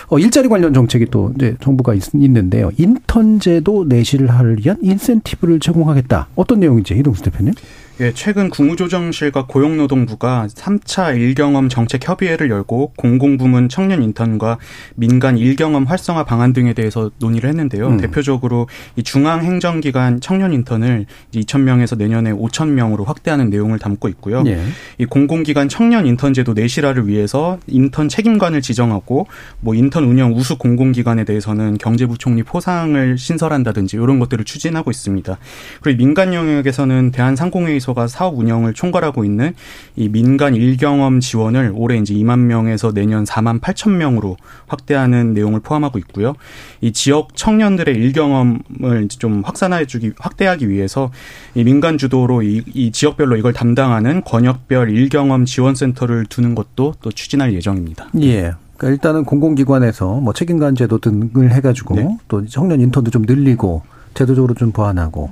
어, 일자리 관련 정책이 또 이제 정부가 있, 는데요 인턴제도 내실을 하기 위한 인센티브를 제공하겠다. 어떤 내용인지 이동수 대표님? 예, 최근 국무조정실과 고용노동부가 3차 일경험 정책 협의회를 열고 공공부문 청년 인턴과 민간 일경험 활성화 방안 등에 대해서 논의를 했는데요. 음. 대표적으로 이 중앙행정기관 청년 인턴을 2,000명에서 내년에 5,000명으로 확대하는 내용을 담고 있고요. 예. 이 공공기관 청년 인턴 제도 내실화를 위해서 인턴 책임관을 지정하고 뭐 인턴 운영 우수 공공기관에 대해서는 경제부총리 포상을 신설한다든지 이런 것들을 추진하고 있습니다. 그리고 민간 영역에서는 대한상공회의소 가 사업 운영을 총괄하고 있는 이 민간 일경험 지원을 올해 이제 2만 명에서 내년 4만 8천 명으로 확대하는 내용을 포함하고 있고요. 이 지역 청년들의 일경험을 좀 확산해주기 확대하기 위해서 이 민간 주도로 이, 이 지역별로 이걸 담당하는 권역별 일경험 지원센터를 두는 것도 또 추진할 예정입니다. 예. 그러니까 일단은 공공기관에서 뭐 책임관 제도 등을 해가지고 네. 또 청년 인턴도 좀 늘리고 제도적으로 좀 보완하고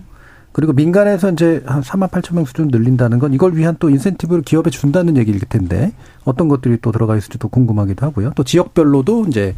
그리고 민간에서 이제 한 3만 8천 명 수준 늘린다는 건 이걸 위한 또 인센티브를 기업에 준다는 얘기일 텐데 어떤 것들이 또 들어가 있을지도 궁금하기도 하고요. 또 지역별로도 이제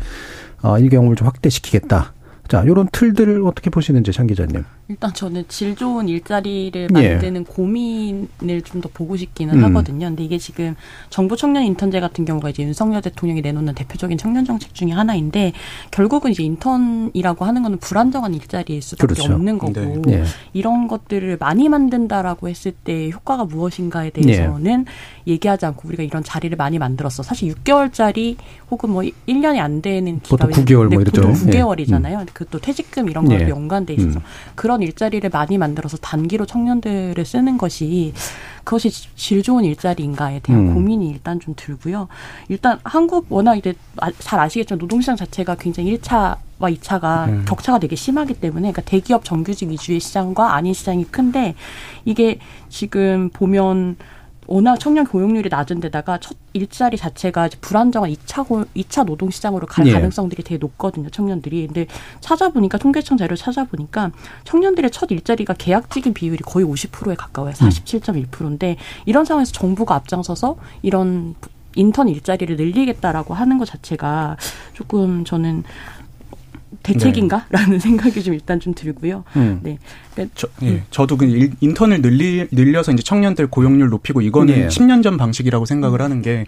어, 이 경험을 좀 확대시키겠다. 자, 요런 틀들을 어떻게 보시는지 장 기자님. 일단 저는 질 좋은 일자리를 예. 만드는 고민을 좀 더 보고 싶기는 음. 하거든요. 근데 이게 지금 정부 청년 인턴제 같은 경우가 이제 윤석열 대통령이 내놓는 대표적인 청년 정책 중에 하나인데 결국은 이제 인턴이라고 하는 거는 불안정한 일자리일 수밖에 그렇죠. 없는 거고 네. 예. 이런 것들을 많이 만든다라고 했을 때 효과가 무엇인가에 예. 대해서는 얘기하지 않고 우리가 이런 자리를 많이 만들었어. 사실 6개월짜리 혹은 뭐 1년이 안 되는 보통 기간이 9개월 뭐 네, 이러죠. 보통 예. 9개월이잖아요. 그 또 퇴직금 이런 거로 예. 연관돼 있어서 음. 그런 일자리를 많이 만들어서 단기로 청년들을 쓰는 것이 그것이 질 좋은 일자리인가에 대한 음. 고민이 일단 좀 들고요. 일단 한국 워낙 이제 아- 잘 아시겠지만 노동시장 자체가 굉장히 1차와 2차가 음. 격차가 되게 심하기 때문에 그러니까 대기업 정규직 위주의 시장과 아닌 시장이 큰데 이게 지금 보면 워낙 청년 고용률이 낮은 데다가 첫 일자리 자체가 불안정한 2차 고, 2차 노동 시장으로 갈 예. 가능성들이 되게 높거든요, 청년들이. 근데 찾아보니까 통계청 자료 찾아보니까 청년들의 첫 일자리가 계약직인 비율이 거의 50%에 가까워요. 47.1%인데 이런 상황에서 정부가 앞장서서 이런 인턴 일자리를 늘리겠다라고 하는 것 자체가 조금 저는 대책인가라는 생각이 좀 일단 좀 들고요. 음. 네. 저, 예, 저도 그 일- 인턴을 늘리, 늘려서 이제 청년들 고용률 높이고 이거는 예. 10년 전 방식이라고 생각을 하는 게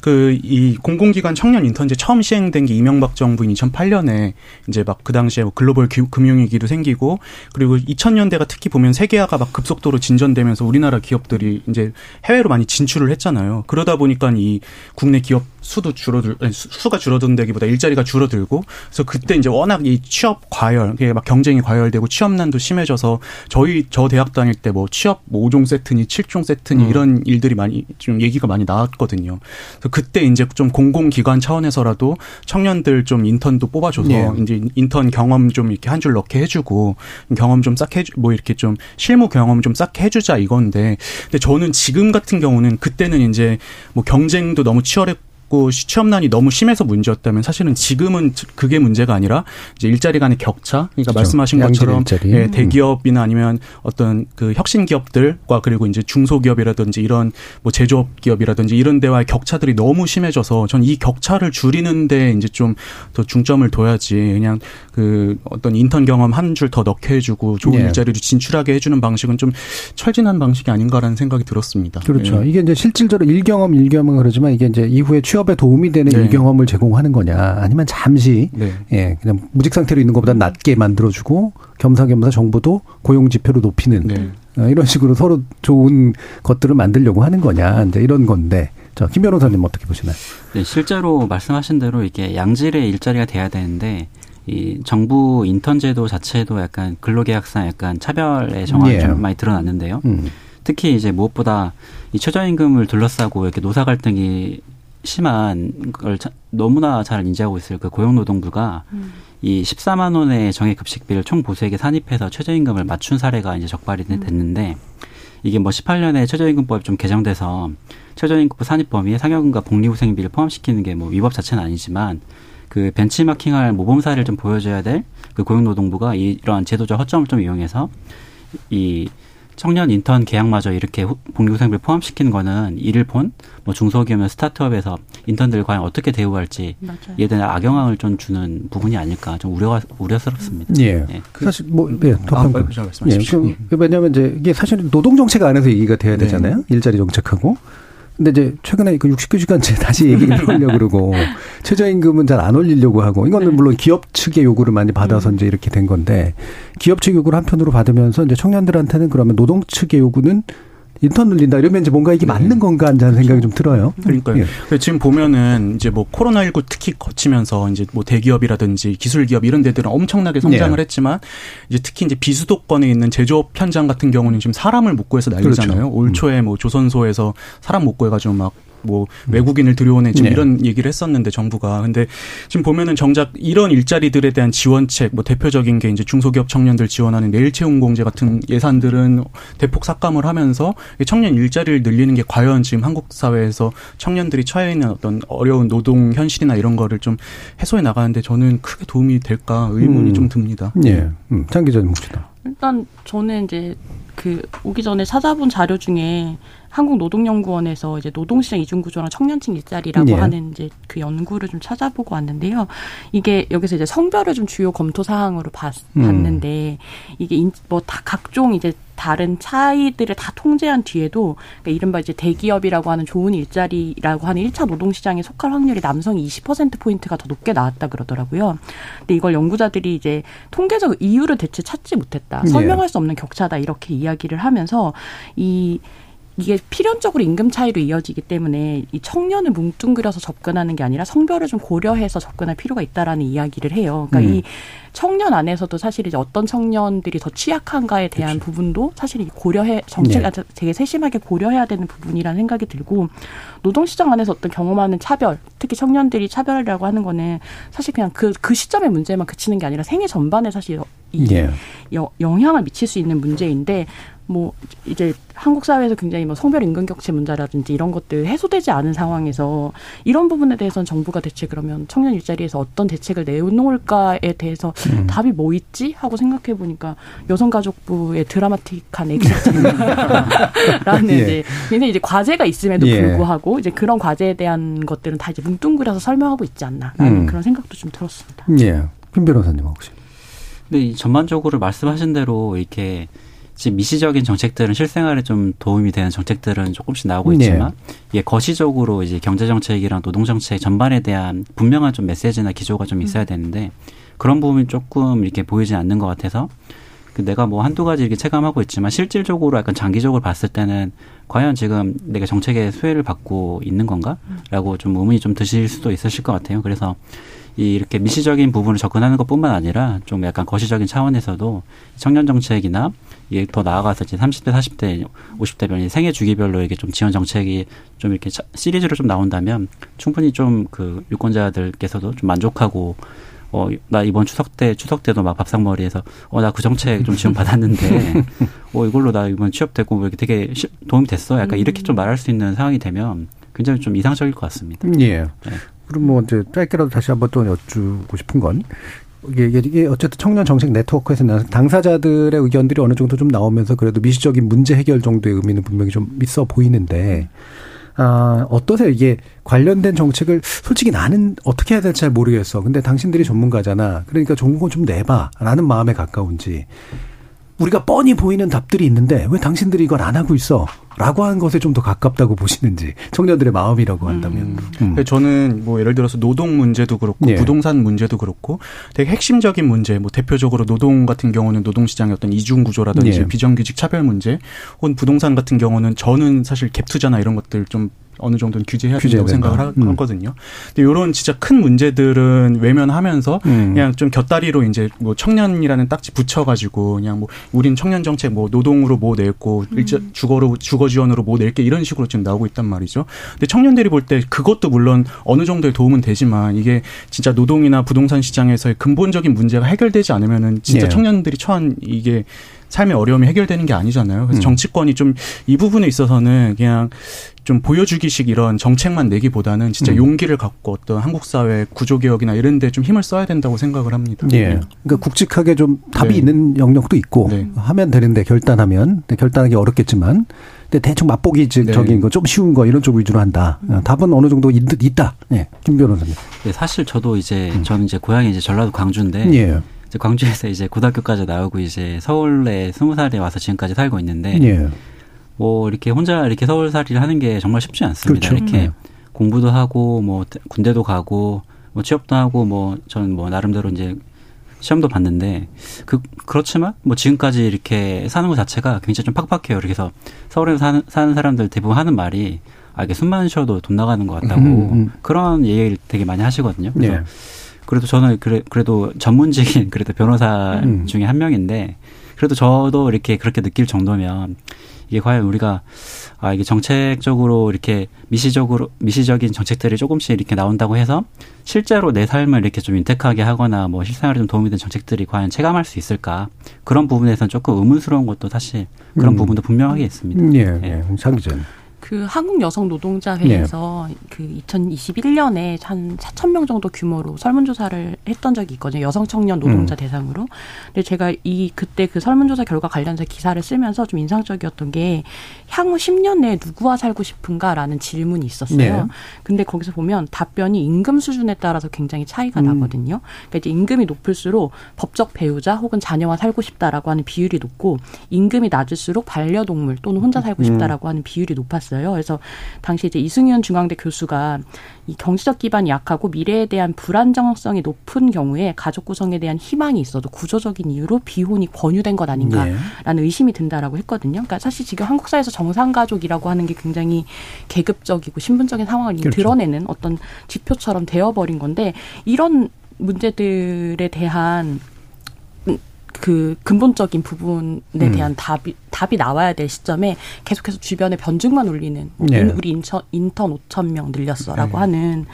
그 이 공공기관 청년 인턴제 처음 시행된 게 이명박 정부인 2008년에 이제 막 그 당시에 뭐 글로벌 기- 금융위기도 생기고 그리고 2000년대가 특히 보면 세계화가 막 급속도로 진전되면서 우리나라 기업들이 이제 해외로 많이 진출을 했잖아요. 그러다 보니까 이 국내 기업 수도 줄어들 아니, 수- 수가 줄어든다기보다 일자리가 줄어들고 그래서 그때 이제 워낙 이 취업 과열, 이게 막 경쟁이 과열되고 취업난도 심해져서 저희 저 대학 다닐 때 뭐 취업 뭐 5종 세트니 7종 세트니 음. 이런 일들이 많이 좀 얘기가 많이 나왔거든요. 그래서 그때 이제 좀 공공기관 차원에서라도 청년들 좀 인턴도 뽑아줘서 예. 이제 인턴 경험 좀 이렇게 한 줄 넣게 해주고 경험 좀 해주 뭐 이렇게 좀 실무 경험 좀 쌓게 해주자 이건데 근데 저는 지금 같은 경우는 그때는 이제 뭐 경쟁도 너무 치열했고 고 취업난이 너무 심해서 문제였다면 사실은 지금은 그게 문제가 아니라 이제 일자리 간의 격차 그러니까 그렇죠. 말씀하신 것처럼. 예, 음. 대기업이나 아니면 어떤 그 혁신 기업들과 그리고 이제 중소기업이라든지 이런 뭐 제조업 기업이라든지 이런 데와의 격차들이 너무 심해져서 전 이 격차를 줄이는데 이제 좀 더 중점을 둬야지 그냥 그 어떤 인턴 경험 한 줄 더 넣게 해주고 좋은 예. 일자리를 진출하게 해주는 방식은 좀 철진한 방식이 아닌가라는 생각이 들었습니다. 그렇죠. 예. 이게 이제 실질적으로 일경험, 일경험은 그러지만 이게 이제 이후에 취업 에 도움이 되는 네. 일경험을 제공하는 거냐, 아니면 잠시 네. 예, 그냥 무직 상태로 있는 것보다 낮게 만들어주고 겸사겸사 정부도 고용 지표를 높이는 네. 어, 이런 식으로 서로 좋은 것들을 만들려고 하는 거냐, 이제 이런 건데. 자, 김 변호사님 어떻게 보시나요? 네, 실제로 말씀하신 대로 이게 양질의 일자리가 돼야 되는데 이 정부 인턴 제도 자체도 약간 근로계약상 약간 차별의 정황이 예. 좀 많이 드러났는데요. 음. 특히 이제 무엇보다 이 최저임금을 둘러싸고 이렇게 노사 갈등이 심한 걸 자- 너무나 잘 인지하고 있을 그 고용노동부가 이 14만 원의 정액 급식비를 총 보수에게 산입해서 최저임금을 맞춘 사례가 이제 적발이 됐는데 이게 뭐 18년에 최저임금법이 좀 개정돼서 최저임금 산입 범위에 상여금과 복리후생비를 포함시키는 게 뭐 위법 자체는 아니지만 그 벤치마킹할 모범 사례를 좀 보여줘야 될 그 고용노동부가 이- 이러한 제도적 허점을 좀 이용해서 이 청년 인턴 계약마저 이렇게 후- 복리후생비를 포함시키는 거는 이를 본 뭐 중소기업이나 스타트업에서 인턴들 과연 어떻게 대우할지 맞아요. 이에 대한 악영향을 좀 주는 부분이 아닐까 좀 우려가 우려스럽습니다. 예. 예. 사실 뭐, 예, 더 아, 방- 빨리 말씀하십시오. 예, 그, 왜냐하면 이제 이게 사실은 노동 정책 안에서 얘기가 돼야 네. 되잖아요. 일자리 정책하고. 근데 이제 최근에 그 69시간제 다시 얘기를 하려고 그러고 최저임금은 잘 안 올리려고 하고 이거는 네. 물론 기업 측의 요구를 많이 받아서 음. 이제 이렇게 된 건데 기업 측 요구를 한편으로 받으면서 이제 청년들한테는 그러면 노동 측의 요구는 인턴 늘린다 이러면 이제 뭔가 이게 네. 맞는 건가 하는 생각이 좀 들어요. 그러니까요. 예. 지금 보면은 이제 뭐 코로나19 특히 거치면서 이제 뭐 대기업이라든지 기술 기업 이런 데들은 엄청나게 성장을 네. 했지만 이제 특히 이제 비수도권에 있는 제조업 현장 같은 경우는 지금 사람을 못 구해서 난리잖아요. 그렇죠. 올 초에 뭐 조선소에서 사람 못 구해가지고 막 뭐 외국인을 들여오네 지금 네. 이런 얘기를 했었는데 정부가 근데 지금 보면은 정작 이런 일자리들에 대한 지원책 뭐 대표적인 게 이제 중소기업 청년들 지원하는 내일 채용 공제 같은 예산들은 대폭 삭감을 하면서 이 청년 일자리를 늘리는 게 과연 지금 한국 사회에서 청년들이 처해 있는 어떤 어려운 노동 현실이나 이런 거를 좀 해소해 나가는데 저는 크게 도움이 될까 의문이 음. 좀 듭니다. 예. 음, 장 기자님 봅시다. 일단 저는 이제 그 오기 전에 찾아본 자료 중에 한국노동연구원에서 이제 노동시장 이중구조랑 청년층 일자리라고 예. 하는 이제 그 연구를 좀 찾아보고 왔는데요. 이게 여기서 이제 성별을 좀 주요 검토 사항으로 봤, 음. 봤는데 이게 뭐 다 각종 이제 다른 차이들을 다 통제한 뒤에도 그러니까 이른바 이제 대기업이라고 하는 좋은 일자리라고 하는 1차 노동시장에 속할 확률이 남성이 20%포인트가 더 높게 나왔다 그러더라고요. 근데 이걸 연구자들이 이제 통계적 이유를 대체 찾지 못했다. 예. 설명할 수 없는 격차다. 이렇게 이야기를 하면서 이 이게 필연적으로 임금 차이로 이어지기 때문에 이 청년을 뭉뚱그려서 접근하는 게 아니라 성별을 좀 고려해서 접근할 필요가 있다라는 이야기를 해요. 그러니까 음. 이 청년 안에서도 사실 이제 어떤 청년들이 더 취약한가에 대한 그렇죠. 부분도 사실 이 고려해 정책 네. 되게 세심하게 고려해야 되는 부분이라는 생각이 들고 노동시장 안에서 어떤 경험하는 차별, 특히 청년들이 차별이라고 하는 거는 사실 그냥 그그 시점의 문제만 그치는 게 아니라 생애 전반에 사실 이 예. 여- 영향을 미칠 수 있는 문제인데 뭐 이제 한국 사회에서 굉장히 뭐 성별 임금 격차 문제라든지 이런 것들 해소되지 않은 상황에서 이런 부분에 대해서는 정부가 대체 그러면 청년 일자리에서 어떤 대책을 내놓을까에 대해서 음. 답이 뭐 있지 하고 생각해 보니까 여성가족부의 드라마틱한 엑스라는 예. 이제 굉장히 이제 과제가 있음에도 예. 불구하고 이제 그런 과제에 대한 것들은 다 이제 뭉뚱그려서 설명하고 있지 않나라는 음. 그런 생각도 좀 들었습니다. 예. 김 변호사님 혹시. 근데 이 전반적으로 말씀하신 대로 이렇게 지금 미시적인 정책들은 실생활에 좀 도움이 되는 정책들은 조금씩 나오고 네. 있지만 이게 거시적으로 이제 경제 정책이랑 노동 정책 전반에 대한 분명한 좀 메시지나 기조가 좀 있어야 되는데 그런 부분이 조금 이렇게 보이지 않는 것 같아서 그 내가 뭐 한두 가지 이렇게 체감하고 있지만 실질적으로 약간 장기적으로 봤을 때는 과연 지금 내가 정책의 수혜를 받고 있는 건가 라고 좀 의문이 좀 드실 수도 있으실 것 같아요. 그래서 이 이렇게 미시적인 부분을 접근하는 것뿐만 아니라 좀 약간 거시적인 차원에서도 청년 정책이나 이게 더 나아가서 이제 30대, 40대, 50대별 생애 주기별로 이렇게 좀 지원 정책이 좀 이렇게 차- 시리즈로 좀 나온다면 충분히 좀 그 유권자들께서도 좀 만족하고 어, 나 이번 추석 때, 추석 때도 막 밥상머리에서, 어, 나 그 정책 좀 지원 받았는데, 어, 이걸로 나 이번 취업됐고, 뭐 이렇게 되게 시- 도움이 됐어. 약간 이렇게 좀 말할 수 있는 상황이 되면 굉장히 좀 이상적일 것 같습니다. 예. 네. 그럼 뭐 이제 짧게라도 다시 한번 또 여쭈고 싶은 건 이게, 이게, 어쨌든 청년 정책 네트워크에서 나는 당사자들의 의견들이 어느 정도 좀 나오면서 그래도 미시적인 문제 해결 정도의 의미는 분명히 좀 있어 보이는데 아, 어떠세요? 이게 관련된 정책을 솔직히 나는 어떻게 해야 될지 잘 모르겠어. 근데 당신들이 전문가잖아. 그러니까 좋은 거좀 내봐. 라는 마음에 가까운지. 우리가 뻔히 보이는 답들이 있는데 왜 당신들이 이걸 안 하고 있어? 라고 하는 것에 좀 더 가깝다고 보시는지. 청년들의 마음이라고 한다면. 음. 근데 저는 뭐 예를 들어서 노동 문제도 그렇고 예. 부동산 문제도 그렇고 되게 핵심적인 문제 뭐 대표적으로 노동 같은 경우는 노동 시장의 어떤 이중 구조라든지 예. 비정규직 차별 문제 혹은 부동산 같은 경우는 저는 사실 갭 투자나 이런 것들 좀 어느 정도는 규제해야 된다고 생각을 된다. 하- 음. 하거든요. 근데 이런 진짜 큰 문제들은 외면하면서 음. 그냥 좀 곁다리로 이제 뭐 청년이라는 딱지 붙여가지고 그냥 뭐 우린 청년 정책 뭐 노동으로 뭐 낼고 일자 주거로 주거 지원으로 뭐 낼게 이런 식으로 지금 나오고 있단 말이죠. 근데 청년들이 볼 때 그것도 물론 어느 정도의 도움은 되지만 이게 진짜 노동이나 부동산 시장에서의 근본적인 문제가 해결되지 않으면은 진짜 예. 청년들이 처한 이게 삶의 어려움이 해결되는 게 아니잖아요. 그래서 음. 정치권이 좀 이 부분에 있어서는 그냥 좀 보여주기식 이런 정책만 내기보다는 진짜 음. 용기를 갖고 어떤 한국 사회 구조 개혁이나 이런 데 좀 힘을 써야 된다고 생각을 합니다. 예. 그러니까 굵직하게 좀 답이 네. 있는 영역도 있고 네. 하면 되는데 결단하면 근데 결단하기 어렵겠지만 근데 대충 맛보기 적인 네. 거좀 쉬운 거 이런 쪽 위주로 한다. 어, 답은 어느 정도 있, 있다. 예. 김 변호사님. 네, 사실 저도 이제 저는 이제 고향이 이제 전라도 광주인데 예. 이제 광주에서 이제 고등학교까지 나오고 이제 서울에 스무 살에 와서 지금까지 살고 있는데 예. 뭐 이렇게 혼자 이렇게 서울살이를 하는 게 정말 쉽지 않습니다. 그렇죠. 이렇게 음. 공부도 하고 뭐 군대도 가고 뭐 취업도 하고 뭐 저는 뭐 나름대로 이제 시험도 봤는데 그 그렇지만 뭐 지금까지 이렇게 사는 것 자체가 굉장히 좀 팍팍해요. 그래서 서울에서 사는, 사는 사람들 대부분 하는 말이 아 이게 숨만 쉬어도 돈 나가는 것 같다고 음, 음. 그런 얘기를 되게 많이 하시거든요. 그래서 예. 그래도 저는 그래, 그래도 전문직인 그래도 변호사 음. 중에 한 명인데 그래도 저도 이렇게 그렇게 느낄 정도면 이게 과연 우리가 아 이게 정책적으로 이렇게 미시적으로 미시적인 정책들이 조금씩 이렇게 나온다고 해서 실제로 내 삶을 이렇게 좀 윤택하게 하거나 뭐 실생활에 좀 도움이 되는 정책들이 과연 체감할 수 있을까 그런 부분에서는 조금 의문스러운 것도 사실 그런 음. 부분도 분명하게 있습니다. 음, 예. 예. 예. 장 기자님. 그 한국 여성 노동자 회에서 네. 그 2021년에 한 4천 명 정도 규모로 설문조사를 했던 적이 있거든요. 여성 청년 노동자 음. 대상으로. 근데 제가 이 그때 그 설문조사 결과 관련해서 기사를 쓰면서 좀 인상적이었던 게 향후 10년 내에 누구와 살고 싶은가라는 질문이 있었어요. 네. 근데 거기서 보면 답변이 임금 수준에 따라서 굉장히 차이가 음. 나거든요. 그러니까 이제 임금이 높을수록 법적 배우자 혹은 자녀와 살고 싶다라고 하는 비율이 높고 임금이 낮을수록 반려동물 또는 혼자 살고 음. 싶다라고 하는 비율이 높았어요. 있었어요. 그래서 당시 이제 이승윤 중앙대 교수가 이 경제적 기반이 약하고 미래에 대한 불안정성이 높은 경우에 가족 구성에 대한 희망이 있어도 구조적인 이유로 비혼이 권유된 것 아닌가라는 네. 의심이 든다라고 했거든요. 그러니까 사실 지금 한국 사회에서 정상 가족이라고 하는 게 굉장히 계급적이고 신분적인 상황을 그렇죠. 드러내는 어떤 지표처럼 되어버린 건데 이런 문제들에 대한 그 근본적인 부분에 음. 대한 답이 답이 나와야 될 시점에 계속해서 주변에 변증만 올리는 뭐 네. 우리 인천 인턴 5천 명 늘렸어라고 네. 하는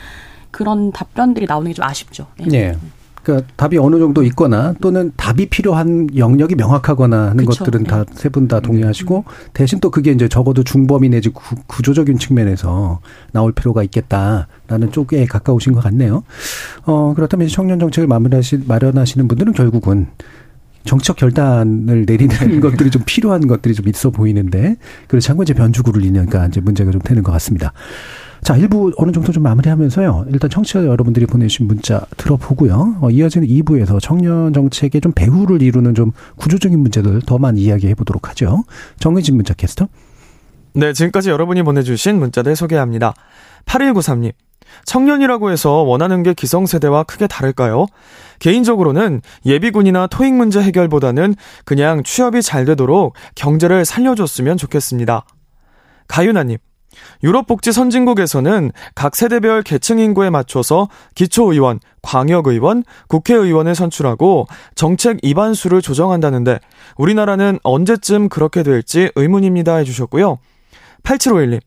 그런 답변들이 나오는 게 좀 아쉽죠. 네. 네. 그러니까 답이 어느 정도 있거나 또는 답이 필요한 영역이 명확하거나 하는 그쵸. 것들은 다 세 분다 네. 동의하시고 대신 또 그게 이제 적어도 중범위 내지 구, 조적인 측면에서 나올 필요가 있겠다라는 쪽에 가까우신 것 같네요. 어 그렇다면 청년 정책을 마무리하시 마련하시는 분들은 결국은 정치적 결단을 내리는 네. 것들이 좀 필요한 것들이 좀 있어 보이는데 그렇지 않고 이제 변주구를 이니까 이제 문제가 좀 되는 것 같습니다. 자, 일부 어느 정도 좀 마무리하면서요. 일단 청취자 여러분들이 보내주신 문자 들어보고요. 어, 이어지는 2부에서 청년 정책의 좀 배후를 이루는 좀 구조적인 문제들 더 많이 이야기해 보도록 하죠. 정의진 문자 캐스터. 네, 지금까지 여러분이 보내주신 문자들 소개합니다. 8193님. 청년이라고 해서 원하는 게 기성세대와 크게 다를까요? 개인적으로는 예비군이나 토익 문제 해결보다는 그냥 취업이 잘 되도록 경제를 살려줬으면 좋겠습니다. 가윤아님, 유럽복지 선진국에서는 각 세대별 계층 인구에 맞춰서 기초의원, 광역의원, 국회의원을 선출하고 정책 입안수를 조정한다는데 우리나라는 언제쯤 그렇게 될지 의문입니다 해주셨고요. 8751님,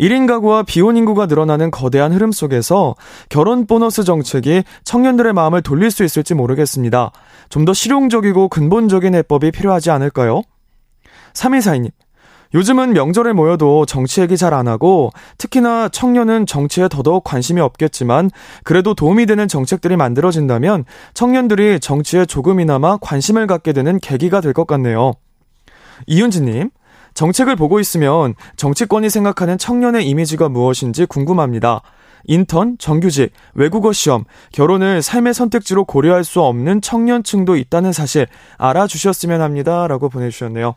1인 가구와 비혼 인구가 늘어나는 거대한 흐름 속에서 결혼 보너스 정책이 청년들의 마음을 돌릴 수 있을지 모르겠습니다. 좀 더 실용적이고 근본적인 해법이 필요하지 않을까요? 3142님. 요즘은 명절에 모여도 정치 얘기 잘 안 하고 특히나 청년은 정치에 더더욱 관심이 없겠지만 그래도 도움이 되는 정책들이 만들어진다면 청년들이 정치에 조금이나마 관심을 갖게 되는 계기가 될 것 같네요. 이윤지님, 정책을 보고 있으면 정치권이 생각하는 청년의 이미지가 무엇인지 궁금합니다. 인턴, 정규직, 외국어 시험, 결혼을 삶의 선택지로 고려할 수 없는 청년층도 있다는 사실 알아주셨으면 합니다. 라고 보내주셨네요.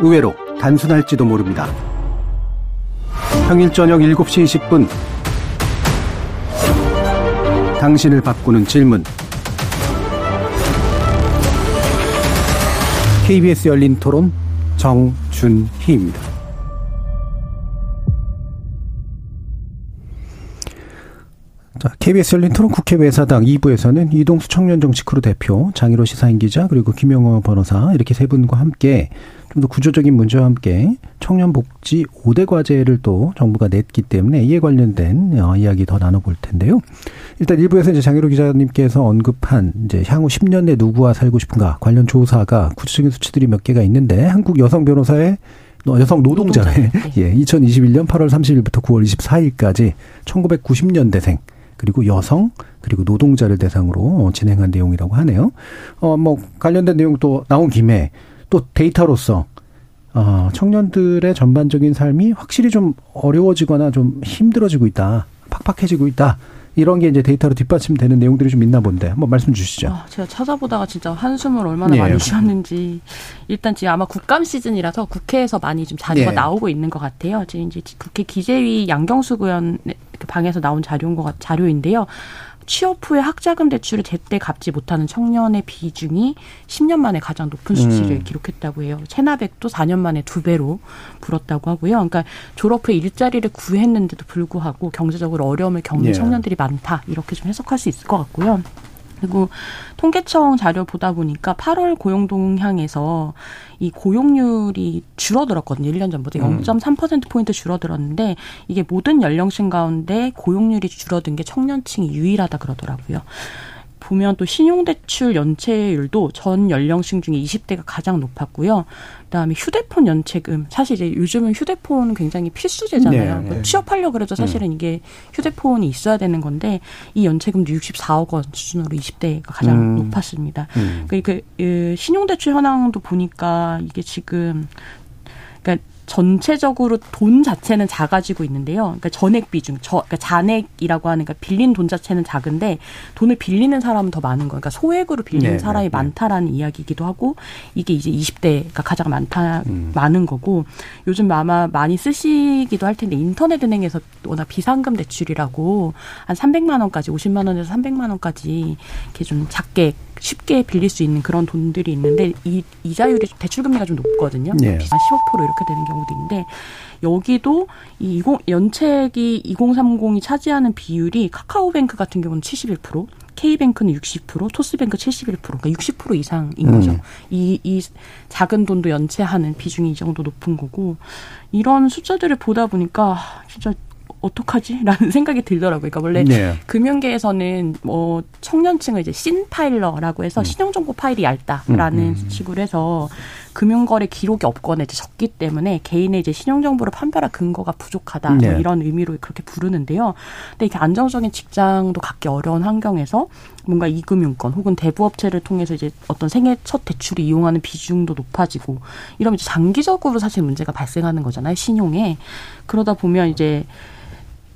의외로 단순할지도 모릅니다. 평일 저녁 7시 20분 당신을 바꾸는 질문 KBS 열린 토론 정준희입니다. 자, KBS 열린 토론 국회 외사당 2부에서는 이동수 청년정치크루 대표, 장희로 시사인 기자, 그리고 김영호 변호사 이렇게 세 분과 함께 좀 더 구조적인 문제와 함께 청년 복지 5대 과제를 또 정부가 냈기 때문에 이에 관련된 어, 이야기 더 나눠볼 텐데요. 일단 1부에서 이제 장희로 기자님께서 언급한 이제 향후 10년 내 누구와 살고 싶은가 관련 조사가 구체적인 수치들이 몇 개가 있는데 한국 여성 변호사의 여성 노동자의 노동자. 예, 2021년 8월 30일부터 9월 24일까지 1990년대생 그리고 여성 그리고 노동자를 대상으로 진행한 내용이라고 하네요. 어 뭐 관련된 내용 또 나온 김에 또 데이터로서 어 청년들의 전반적인 삶이 확실히 좀 어려워지거나 좀 힘들어지고 있다. 팍팍해지고 있다. 이런 게 이제 데이터로 뒷받침되는 내용들이 좀 있나 본데 한번 말씀 주시죠. 아, 제가 찾아보다가 진짜 한숨을 얼마나 네. 많이 쉬었는지 일단 지금 아마 국감 시즌이라서 국회에서 많이 좀 자료가 네. 나오고 있는 것 같아요. 지금 이제 국회 기재위 양경수 의원 방에서 나온 자료인 것 같, 자료인데요. 취업 후에 학자금 대출을 제때 갚지 못하는 청년의 비중이 10년 만에 가장 높은 수치를 음. 기록했다고 해요. 체납액도 4년 만에 두 배로 불었다고 하고요. 그러니까 졸업 후에 일자리를 구했는데도 불구하고 경제적으로 어려움을 겪는 예. 청년들이 많다. 이렇게 좀 해석할 수 있을 것 같고요. 그리고 통계청 자료 보다 보니까 8월 고용 동향에서 이 고용률이 줄어들었거든요. 1년 전보다 음. 0.3%포인트 줄어들었는데 이게 모든 연령층 가운데 고용률이 줄어든 게 청년층이 유일하다 그러더라고요. 보면 또 신용대출 연체율도 전 연령층 중에 20대가 가장 높았고요. 그다음에 휴대폰 연체금 사실 이제 요즘은 휴대폰 굉장히 필수제잖아요. 네, 뭐 네. 취업하려고 그래도 사실은 이게 휴대폰이 있어야 되는 건데 이 연체금도 64억 원 수준으로 20대가 가장 음. 높았습니다. 음. 그, 그, 그 신용대출 현황도 보니까 이게 지금, 그러니까 전체적으로 돈 자체는 작아지고 있는데요. 그러니까 전액 비중, 저, 그러니까 잔액이라고 하는, 그러니까 빌린 돈 자체는 작은데 돈을 빌리는 사람은 더 많은 거예요. 그러니까 소액으로 빌리는 네, 사람이 네, 네. 많다라는 이야기이기도 하고 이게 이제 20대가 가장 많다, 음. 많은 거고 요즘 아마 많이 쓰시기도 할 텐데 인터넷 은행에서 워낙 비상금 대출이라고 한 300만 원까지 50만 원에서 300만 원까지 이렇게 좀 작게 쉽게 빌릴 수 있는 그런 돈들이 있는데 이 이자율이 대출 금리가 좀 높거든요. 예. 한15% 이렇게 되는 경우도 있는데 여기도 이 20, 연책이 2030이 차지하는 비율이 카카오뱅크 같은 경우는 71%, K뱅크는 60%, 토스뱅크 71%, 그러니까 60% 이상인 거죠. 음. 이, 이 작은 돈도 연체하는 비중이 이 정도 높은 거고, 이런 숫자들을 보다 보니까, 아, 진짜, 어떡하지? 라는 생각이 들더라고요. 그러니까 원래 네. 금융계에서는 뭐 청년층을 이제 신 파일러라고 해서 신용 정보 파일이 얇다라는 음, 식으로 해서 금융거래 기록이 없거나 이제 적기 때문에 개인의 이제 신용 정보를 판별할 근거가 부족하다 뭐 네. 이런 의미로 그렇게 부르는데요. 근데 이렇게 안정적인 직장도 갖기 어려운 환경에서 뭔가 이금융권 혹은 대부업체를 통해서 이제 어떤 생애 첫 대출을 이용하는 비중도 높아지고 이러면 이제 장기적으로 사실 문제가 발생하는 거잖아요. 신용에 그러다 보면 이제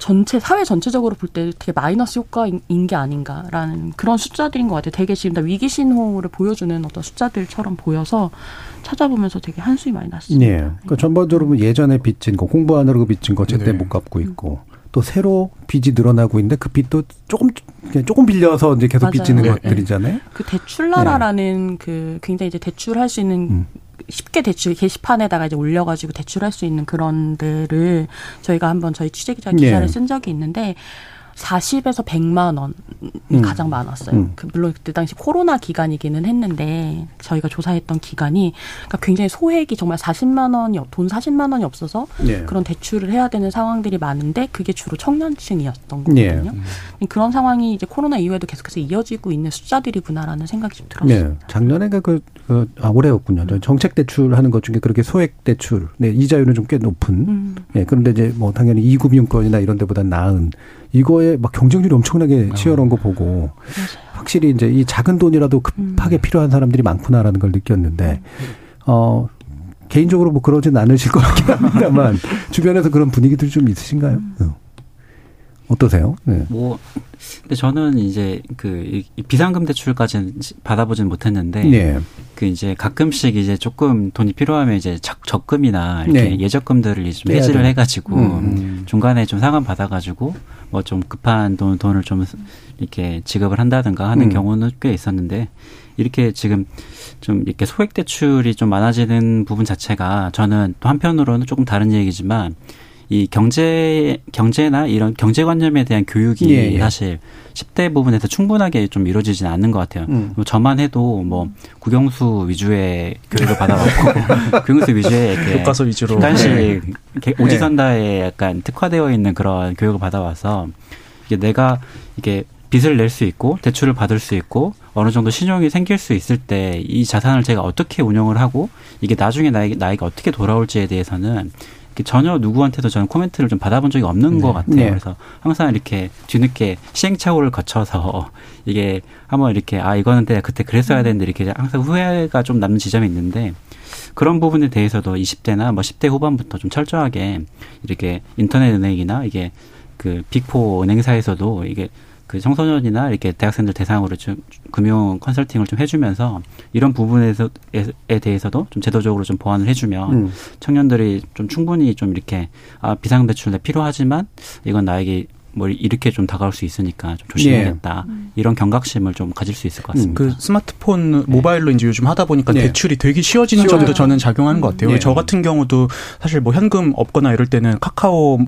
전체 사회 전체적으로 볼 때 되게 마이너스 효과인 게 아닌가라는 그런 숫자들인 것 같아요. 되게 지금 다 위기 신호를 보여주는 어떤 숫자들처럼 보여서 찾아보면서 되게 한숨이 많이 났습니다. 예. 그러니까 전반적으로 보면 예전에 빚진 거, 공부하느라고 빚진 거 제때 네. 못 갚고 있고 또 새로 빚이 늘어나고 있는데 그 빚도 조금 조금 빌려서 이제 계속 맞아요. 빚지는 네. 것들이잖아요. 그 대출나라라는 그 굉장히 이제 대출할 수 있는 음. 쉽게 대출 게시판에다가 이제 올려가지고 대출할 수 있는 그런 데를 저희가 한번 저희 취재기자 기사를 예. 쓴 적이 있는데 40에서 100만 원이 음. 가장 많았어요. 음. 그 물론 그때 당시 코로나 기간이기는 했는데 저희가 조사했던 기간이 그러니까 굉장히 소액이 정말 40만 원이 없- 돈 40만 원이 없어서 예. 그런 대출을 해야 되는 상황들이 많은데 그게 주로 청년층이었던 예. 거거든요. 그런 상황이 이제 코로나 이후에도 계속해서 이어지고 있는 숫자들이구나라는 생각이 좀 들었어요. 네. 작년에 그, 그, 그, 아, 올해였군요. 저 정책 대출 하는 것 중에 그렇게 소액 대출, 네, 이자율은 좀 꽤 높은. 음. 예, 그런데 이제 뭐 당연히 이금융권이나 이런 데보다 나은 이거에 막 경쟁률이 엄청나게 치열한 거 보고 확실히 이제 이 작은 돈이라도 급하게 필요한 사람들이 많구나라는 걸 느꼈는데 어 개인적으로 뭐 그러진 않으실 것 같긴 합니다만 주변에서 그런 분위기들이 좀 있으신가요? 어. 어떠세요? 네. 뭐 근데 저는 이제 그이 비상금 대출까지는 받아보진 못했는데 네. 그 이제 가끔씩 이제 조금 돈이 필요하면 이제 적, 적금이나 이렇게 네. 예적금들을 좀 해지를. 해가지고 음. 중간에 좀 상환 받아가지고 뭐 좀 급한 돈 돈을 좀 이렇게 지급을 한다든가 하는 음. 경우는 꽤 있었는데 이렇게 지금 좀 이렇게 소액 대출이 좀 많아지는 부분 자체가 저는 또 한편으로는 조금 다른 얘기지만 이 경제 경제나 이런 경제관념에 대한 교육이 예, 예. 사실 10대 부분에서 충분하게 좀 이루어지지는 않는 것 같아요. 음. 뭐 저만 해도 뭐 국영수 위주의 교육을 받아왔고 국영수 위주의 교과서 위주로 객관식 네. 오지선다에 약간 특화되어 있는 그런 교육을 받아와서 이게 내가 이게 빚을 낼 수 있고 대출을 받을 수 있고 어느 정도 신용이 생길 수 있을 때 이 자산을 제가 어떻게 운영을 하고 이게 나중에 나에게, 나에게 어떻게 돌아올지에 대해서는 전혀 누구한테도 저는 코멘트를 좀 받아본 적이 없는 것 같아요. 네. 그래서 항상 이렇게 뒤늦게 시행착오를 거쳐서 이게 한번 이렇게 아 이거는 내가 그때 그랬어야 되는데 이렇게 항상 후회가 좀 남는 지점이 있는데 그런 부분에 대해서도 20대나 뭐 10대 후반부터 좀 철저하게 이렇게 인터넷 은행이나 이게 그 빅포 은행사에서도 이게 그 청소년이나 이렇게 대학생들 대상으로 좀 금융 컨설팅을 좀 해주면서 이런 부분에서 에 대해서도 좀 제도적으로 좀 보완을 해주면 음. 청년들이 좀 충분히 좀 이렇게 아 비상 대출 내 필요하지만 이건 나에게 뭐 이렇게 좀 다가올 수 있으니까 좀 조심해야겠다. 예. 이런 경각심을 좀 가질 수 있을 것 같습니다. 그 스마트폰 모바일로 이제 요즘 하다 보니까 네. 대출이 되게 쉬워지는 쉬워요. 점도 저는 작용하는 것 같아요. 네. 저 같은 경우도 사실 뭐 현금 없거나 이럴 때는 카카오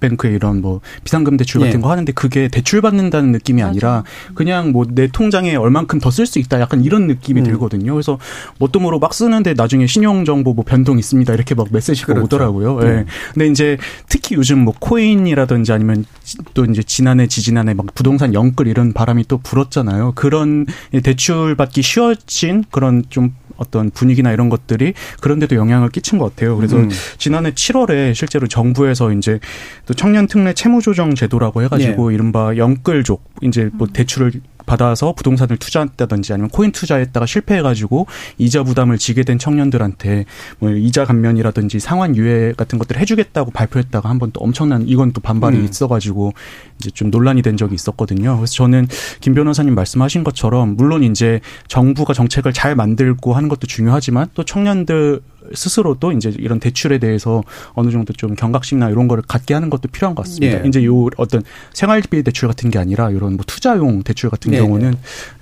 뱅크의 이런 뭐 비상금 대출 같은 네. 거 하는데 그게 대출 받는다는 느낌이 아니라 그냥 뭐 내 통장에 얼만큼 더 쓸 수 있다 약간 이런 느낌이 음. 들거든요. 그래서 뭣도 모르고 막 쓰는데 나중에 신용 정보 뭐 변동 있습니다 이렇게 막 메시지가 그렇죠. 오더라고요. 네. 예. 근데 이제 특히 요즘 뭐 코인이라든지 아니면 지- 또 이제 지난해 지지난해 막 부동산 영끌 이런 바람이 또 불었잖아요. 그런 대출 받기 쉬워진 그런 좀 어떤 분위기나 이런 것들이 그런데도 영향을 끼친 것 같아요. 그래서 음. 지난해 7월에 실제로 정부에서 이제 또 청년 특례 채무 조정 제도라고 해가지고 이른바 영끌족 이제 뭐 대출을 받아서 부동산을 투자했다든지 아니면 코인 투자했다가 실패해가지고 이자 부담을 지게 된 청년들한테 뭐 이자 감면이라든지 상환 유예 같은 것들을 해주겠다고 발표했다가 한 번 또 엄청난 이건 또 반발이 음. 있어가지고 이제 좀 논란이 된 적이 있었거든요. 그래서 저는 김 변호사님 말씀하신 것처럼 물론 이제 정부가 정책을 잘 만들고 하는 것도 중요하지만 또 청년들 스스로도 이제 이런 대출에 대해서 어느 정도 좀 경각심이나 이런 거를 갖게 하는 것도 필요한 것 같습니다. 예. 이제 요 어떤 생활비 대출 같은 게 아니라 이런 뭐 투자용 대출 같은 네, 경우는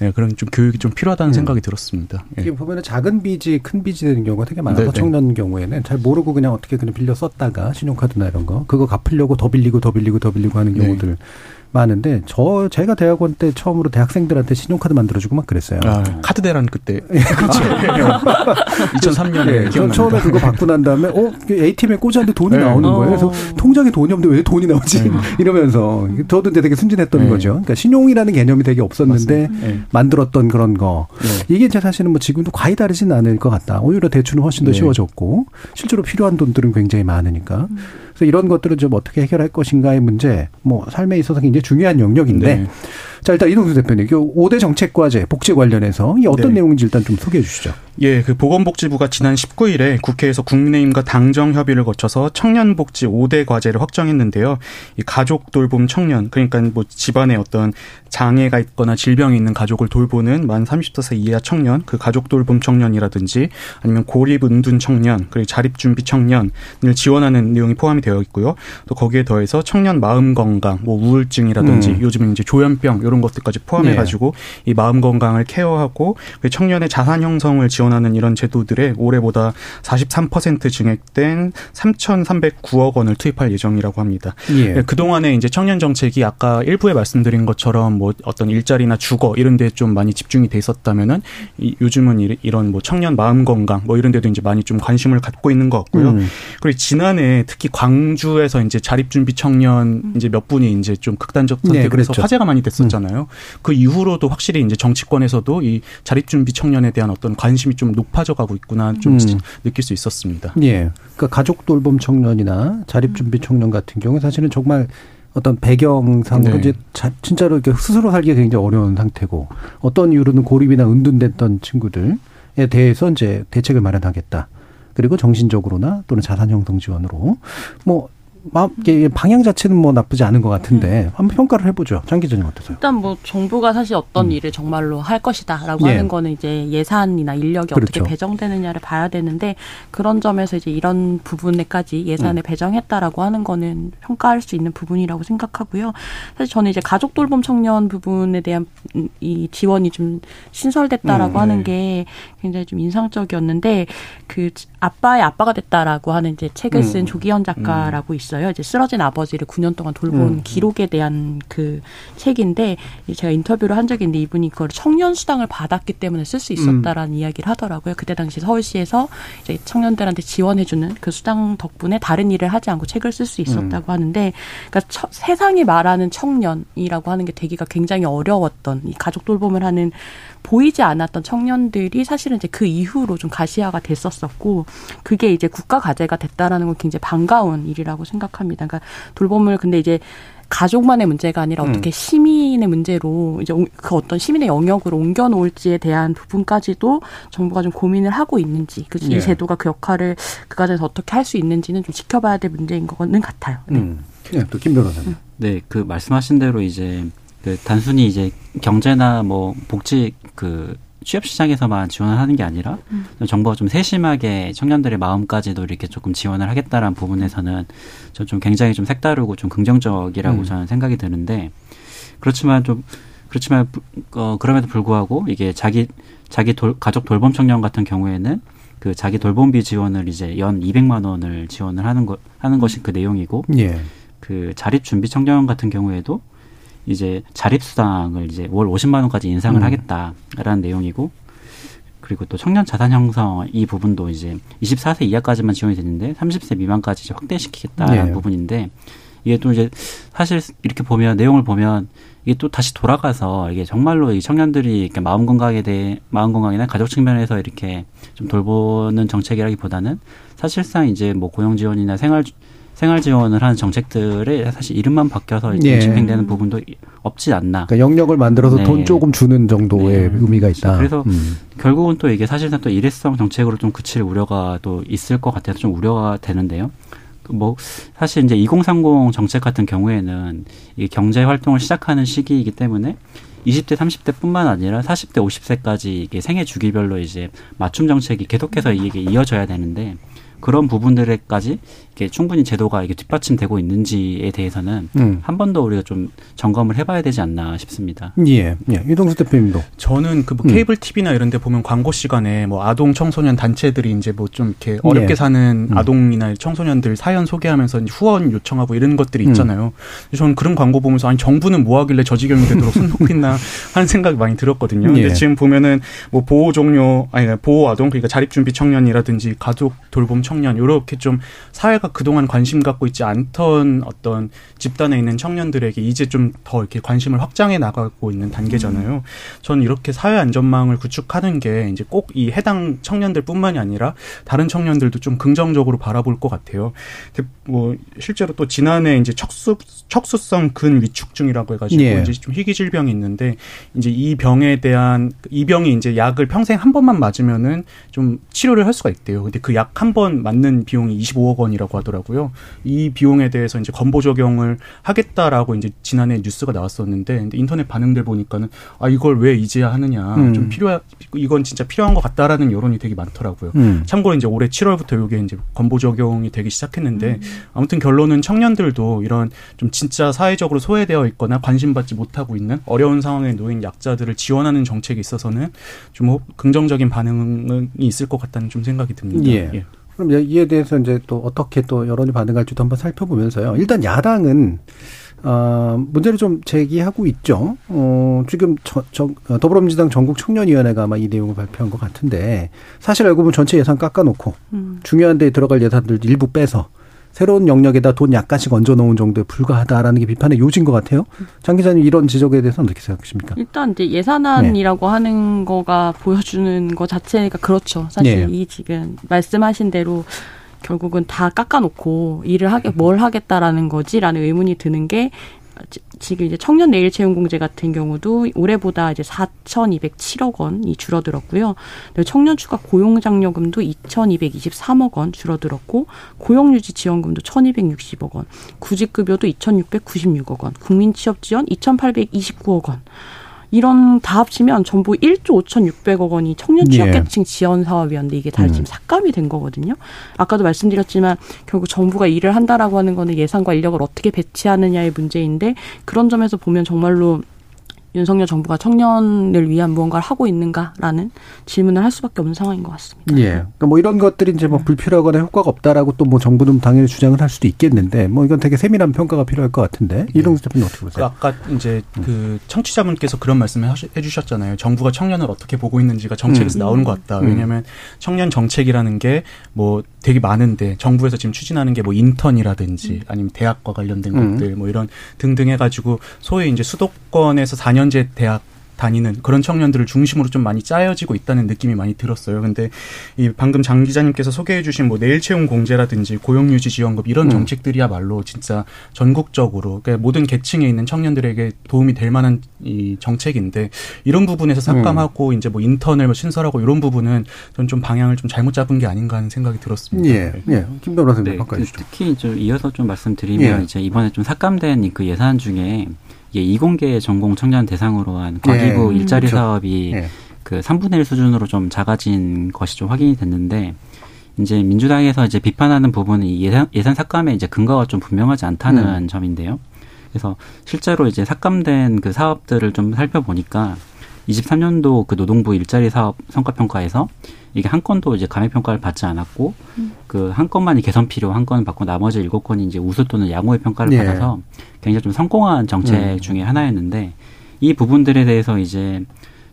예, 그런 좀 교육이 좀 필요하다는 음. 생각이 들었습니다. 예. 이게 보면은 작은 빚이 큰 빚이 되는 경우가 되게 많아서 네네. 청년 경우에는 잘 모르고 그냥 어떻게 그냥 빌려 썼다가 신용카드나 이런 거 그거 갚으려고 더 빌리고 더 빌리고 더 빌리고 하는 네. 경우들 많은데 저 제가 대학원 때 처음으로 대학생들한테 신용카드 만들어주고 막 그랬어요. 아, 카드 대란 그때 그렇죠. 2003년에 예, 저 기억납니다. 처음에 그거 받고 난 다음에 어 ATM에 꽂았는데 돈이 네. 나오는 거예요. 그래서 어. 통장에 돈이 없는데 왜 돈이 나오지? 네. 이러면서 저도 이제 되게 순진했던 네. 거죠. 그러니까 신용이라는 개념이 되게 없었는데. 예. 만들었던 그런 거. 네. 이게 이제 사실은 뭐 지금도 과히 다르진 않을 것 같다. 오히려 대출은 훨씬 더 네. 쉬워졌고 실제로 필요한 돈들은 굉장히 많으니까. 그래서 이런 것들을 좀 어떻게 해결할 것인가의 문제, 뭐 삶에 있어서 굉장히 중요한 영역인데. 네. 자 일단 이동수 대표님, 그 5대 정책과제 복지 관련해서 이 어떤 네. 내용인지 일단 좀 소개해 주시죠. 예, 그 보건복지부가 지난 19일에 국회에서 국민의힘과 당정 협의를 거쳐서 청년복지 5대 과제를 확정했는데요. 이 가족 돌봄 청년, 그러니까 뭐 집안에 어떤 장애가 있거나 질병이 있는 가족을 돌보는 만 30세 이하 청년, 그 가족 돌봄 청년이라든지 아니면 고립 은둔 청년, 그리고 자립 준비 청년을 지원하는 내용이 포함이 되어 있고요. 또 거기에 더해서 청년 마음 건강, 뭐 우울증이라든지 음. 요즘은 이제 조현병 이런 것들까지 포함해 가지고 이 마음 건강을 케어하고 그 청년의 자산 형성을 지원하는 이런 제도들에 올해보다 43% 증액된 3,309억 원을 투입할 예정이라고 합니다. 예. 예, 그동안에 이제 청년 정책이 아까 일부에 말씀드린 것처럼 뭐 어떤 일자리나 주거 이런 데에 좀 많이 집중이 돼 있었다면은 이, 요즘은 이- 이런 뭐 청년 마음 건강 뭐 이런 데도 이제 많이 좀 관심을 갖고 있는 것 같고요. 음. 그리고 지난해 특히 광주에서 이제 자립 준비 청년 이제 몇 분이 이제 좀 극단적 네, 선택을 해서 그랬죠. 화제가 많이 됐었잖아요. 그 이후로도 확실히 이제 정치권에서도 이 자립 준비 청년에 대한 어떤 관심이 좀 높아져 가고 있구나 좀 음. 느낄 수 있었습니다. 예. 그러니까 가족 돌봄 청년이나 자립 준비 청년 같은 경우 사실은 정말 어떤 배경상으로 네. 이제 자- 진짜로 이렇게 스스로 살기가 굉장히 어려운 상태고 어떤 이유로는 고립이나 은둔됐던 친구들에 대해서 이제 대책을 마련하겠다. 그리고 정신적으로나 또는 자산 형성 지원으로 뭐 방향 자체는 뭐 나쁘지 않은 것 같은데 한번 평가를 해보죠. 장 기자님 어떠세요? 일단 뭐 정부가 사실 어떤 일을 정말로 할 것이다라고 음. 예. 하는 거는 이제 예산이나 인력이 그렇죠. 어떻게 배정되느냐를 봐야 되는데 그런 점에서 이제 이런 부분에까지 예산을 음. 배정했다라고 하는 거는 평가할 수 있는 부분이라고 생각하고요. 사실 저는 이제 가족 돌봄 청년 부분에 대한 음, 이 지원이 좀 신설됐다라고 음, 하는 네. 게 굉장히 좀 인상적이었는데 그 아빠의 아빠가 됐다라고 하는 이제 책을 쓴 음. 조기현 작가라고 있어요. 이제 쓰러진 아버지를 9년 동안 돌본 음. 기록에 대한 그 책인데 제가 인터뷰를 한 적이 있는데 이분이 그걸 청년 수당을 받았기 때문에 쓸 수 있었다라는 이야기를 하더라고요. 그때 당시 서울시에서 이제 청년들한테 지원해주는 그 수당 덕분에 다른 일을 하지 않고 책을 쓸 수 있었다고 하는데, 그러니까 처- 세상이 말하는 청년이라고 하는 게 되기가 굉장히 어려웠던 이 가족 돌봄을 하는 보이지 않았던 청년들이 사실은 이제 그 이후로 좀 가시화가 됐었었고 그게 이제 국가 과제가 됐다라는 건 굉장히 반가운 일이라고 생각합니다. 그러니까 돌봄을 근데 이제 가족만의 문제가 아니라 음. 어떻게 시민의 문제로 이제 옹- 그 어떤 시민의 영역으로 옮겨 놓을지에 대한 부분까지도 정부가 좀 고민을 하고 있는지 그이 예. 제도가 그 역할을 그 과정에서 어떻게 할 수 있는지는 좀 지켜봐야 될 문제인 거는 같아요. 네. 음. 예, 또김 변호사님. 네, 그 말씀하신 대로 이제 그 단순히 이제 경제나 뭐 복지 그 취업 시장에서만 지원을 하는 게 아니라 음. 정부가 좀 세심하게 청년들의 마음까지도 이렇게 조금 지원을 하겠다라는 부분에서는 저 좀 굉장히 좀 색다르고 좀 긍정적이라고 음. 저는 생각이 드는데 그렇지만 좀 그렇지만 부- 어 그럼에도 불구하고 이게 자기 자기 돌, 가족 돌봄 청년 같은 경우에는 그 자기 돌봄비 지원을 이제 연 200만 원을 지원을 하는 거 하는 것이 그 내용이고 예. 그 자립 준비 청년 같은 경우에도 이제 자립 수당을 이제 월 50만 원까지 인상을 음. 하겠다라는 내용이고 그리고 또 청년 자산 형성 이 부분도 이제 24세 이하까지만 지원이 되는데 30세 미만까지 이제 확대시키겠다라는 네. 부분인데 이게 또 이제 사실 이렇게 보면 내용을 보면 이게 또 다시 돌아가서 이게 정말로 이 청년들이 이렇게 마음 건강에 대해 마음 건강이나 가족 측면에서 이렇게 좀 돌보는 정책이라기보다는 사실상 이제 뭐 고용 지원이나 생활 생활 지원을 하는 정책들의 사실 이름만 바뀌어서 예. 집행되는 부분도 없지 않나. 그러니까 영역을 만들어서 네. 돈 조금 주는 정도의 네. 의미가 있다. 그래서 음. 결국은 또 이게 사실상 또 일회성 정책으로 좀 그칠 우려가 또 있을 것 같아서 좀 우려가 되는데요. 그뭐 사실 이제 2030 정책 같은 경우에는 이 경제 활동을 시작하는 시기이기 때문에 20대, 30대뿐만 아니라 40대, 50세까지 이게 생애 주기별로 이제 맞춤 정책이 계속해서 이게 이어져야 되는데 그런 부분들에까지 이게 충분히 제도가 이게 뒷받침되고 있는지에 대해서는 음. 한번 더 우리가 좀 점검을 해봐야 되지 않나 싶습니다. 예. 예. 이동수 대표님도. 저는 그뭐 음. 케이블 TV나 이런 데 보면 광고 시간에 뭐 아동 청소년 단체들이 이제 뭐 좀 이렇게 어렵게 예. 사는 음. 아동이나 청소년들 사연 소개하면서 후원 요청하고 이런 것들이 음. 있잖아요. 저는 그런 광고 보면서 아니 정부는 뭐 하길래 저 지경이 되도록 손 놓겠나 하는 생각이 많이 들었거든요. 예. 근데 지금 보면은 뭐 보호 종료 아니 보호 아동 그러니까 자립 준비 청년이라든지 가족 돌봄 청년 이렇게 좀 사회가 그동안 관심 갖고 있지 않던 어떤 집단에 있는 청년들에게 이제 좀 더 이렇게 관심을 확장해 나가고 있는 단계잖아요. 저는 이렇게 사회 안전망을 구축하는 게 이제 꼭 이 해당 청년들뿐만이 아니라 다른 청년들도 좀 긍정적으로 바라볼 것 같아요. 뭐 실제로 또 지난해 이제 척수 척수성 근 위축증이라고 해가지고 예. 이제 좀 희귀 질병이 있는데 이제 이 병에 대한 이 병이 이제 약을 평생 한 번만 맞으면은 좀 치료를 할 수가 있대요. 근데 그 약 한 번 맞는 비용이 25억 원이라고 하더라고요. 이 비용에 대해서 이제 건보 적용을 하겠다라고 이제 지난해 뉴스가 나왔었는데 인터넷 반응들 보니까는 아 이걸 왜 이제야 하느냐 음. 좀 필요하 이건 진짜 필요한 것 같다라는 여론이 되게 많더라고요. 음. 참고로 이제 올해 7월부터 이게 이제 건보 적용이 되기 시작했는데 아무튼 결론은 청년들도 이런 좀 진짜 사회적으로 소외되어 있거나 관심받지 못하고 있는 어려운 상황에 놓인 약자들을 지원하는 정책에 있어서는 좀 호- 긍정적인 반응이 있을 것 같다는 좀 생각이 듭니다. 예. 그럼 이에 대해서 이제 또 어떻게 또 여론이 반응할지도 한번 살펴보면서요. 일단 야당은 어, 문제를 좀 제기하고 있죠. 어, 지금 저, 저, 어, 더불어민주당 전국 청년위원회가 아마 이 내용을 발표한 것 같은데 사실 알고 보면 전체 예산 깎아놓고 음. 중요한 데에 들어갈 예산들 일부 빼서 새로운 영역에다 돈 약간씩 얹어 놓은 정도에 불과하다라는 게 비판의 요지인 것 같아요. 장 기자님 이런 지적에 대해서는 어떻게 생각하십니까? 일단 이제 예산안이라고 하는 거가 보여주는 거 자체가 그렇죠. 사실 네. 이 지금 말씀하신 대로 결국은 다 깎아놓고 일을 하게 뭘 하겠다라는 거지라는 의문이 드는 게 지- 지금 이제 청년 내일 채용 공제 같은 경우도 올해보다 이제 4,207억 원이 줄어들었고요. 청년 추가 고용 장려금도 2,223억 원 줄어들었고 고용 유지 지원금도 1,260억 원, 구직급여도 2,696억 원, 국민 취업 지원 2,829억 원. 이런 다 합치면 전부 1조 5,600억 원이 청년 예. 취약계층 지원 사업이었는데 이게 다 음. 지금 삭감이 된 거거든요. 아까도 말씀드렸지만 결국 정부가 일을 한다라고 하는 거는 예산과 인력을 어떻게 배치하느냐의 문제인데 그런 점에서 보면 정말로 윤석열 정부가 청년을 위한 무언가를 하고 있는가라는 질문을 할 수밖에 없는 상황인 것 같습니다. 예. 그러니까 뭐 이런 것들이 이제 뭐 불필요하거나 효과가 없다라고 또 뭐 정부는 당연히 주장을 할 수도 있겠는데 뭐 이건 되게 세밀한 평가가 필요할 것 같은데 이동수 대표님 어떻게 그 보세요? 아까 이제 그 청취자분께서 그런 말씀을 하시- 해주셨잖아요. 정부가 청년을 어떻게 보고 있는지가 정책에서 음. 나오는 것 같다. 음. 왜냐하면 청년 정책이라는 게 뭐 되게 많은데 정부에서 지금 추진하는 게 뭐 인턴이라든지 아니면 대학과 관련된 음. 것들 뭐 이런 등등 해가지고 소위 이제 수도권에서 4년 제 대학 다니는 그런 청년들을 중심으로 좀 많이 짜여지고 있다는 느낌이 많이 들었어요. 근데 이 방금 장 기자님께서 소개해 주신 뭐 내일 채용 공제라든지 고용 유지 지원금 이런 음. 정책들이야말로 진짜 전국적으로 그러니까 모든 계층에 있는 청년들에게 도움이 될 만한 이 정책인데 이런 부분에서 삭감하고 이제 뭐 인턴을 뭐 신설하고 이런 부분은 저는 좀 방향을 좀 잘못 잡은 게 아닌가 하는 생각이 들었습니다. 예. 예. 김 변호사님 네, 바꿔 그 주시죠. 특히 좀 이어서 좀 말씀드리면 예. 이제 이번에 좀 삭감된 그 예산 중에 이게 이공계 전공 청년 대상으로 한 과기부 예. 일자리 그렇죠. 사업이 예. 그 3분의 1 수준으로 좀 작아진 것이 좀 확인이 됐는데 이제 민주당에서 이제 비판하는 부분은 이 예산 예산 삭감의 이제 근거가 좀 분명하지 않다는 음. 점인데요. 그래서 실제로 이제 삭감된 그 사업들을 좀 살펴보니까 23년도 그 노동부 일자리 사업 성과 평가에서 이게 한 건도 이제 감액 평가를 받지 않았고 그한 건만이 개선 필요 한 건을 받고 나머지 일곱 건이 이제 우수 또는 양호의 평가를 예. 받아서 굉장히 좀 성공한 정책 음. 중에 하나였는데 이 부분들에 대해서 이제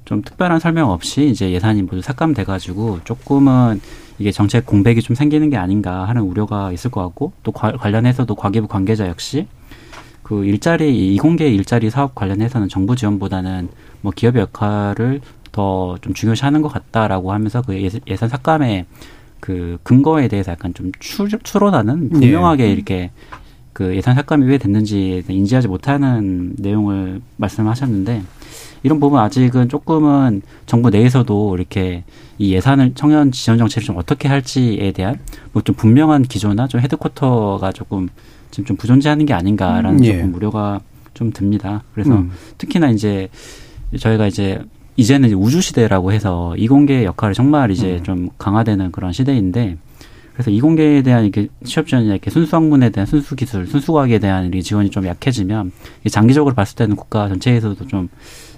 좀 특별한 설명 없이 이제 예산이 모두 삭감돼 가지고 조금은 이게 정책 공백이 좀 생기는 게 아닌가 하는 우려가 있을 것 같고 또 과- 관련해서도 과기부 관계자 역시 그 일자리 이공계 일자리 사업 관련해서는 정부 지원보다는 뭐 기업의 역할을 더 좀 중요시하는 것 같다라고 하면서 그 예- 예산 삭감의 그 근거에 대해서 약간 좀 추, 추론하는 분명하게 이렇게 그 예산 삭감이 왜 대해서 인지하지 못하는 내용을 말씀하셨는데 이런 부분 아직은 조금은 정부 내에서도 이렇게 이 예산을 청년 지원 정책을 좀 어떻게 할지에 대한 뭐 좀 분명한 기조나 좀 헤드쿼터가 조금 지금 좀 부존재하는 게 아닌가라는 음, 예. 조금 우려가 좀 듭니다. 그래서 음. 특히나 이제 저희가 이제 이제는 이제 우주 시대라고 해서 이공계 역할이 정말 이제 음. 좀 강화되는 그런 시대인데 그래서 이공계에 대한 이렇게 취업 지원이나 이렇게 순수 학문에 대한 순수 기술, 순수 과학에 대한 이 지원이 좀 약해지면 이 장기적으로 봤을 때는 국가 전체에서도 좀,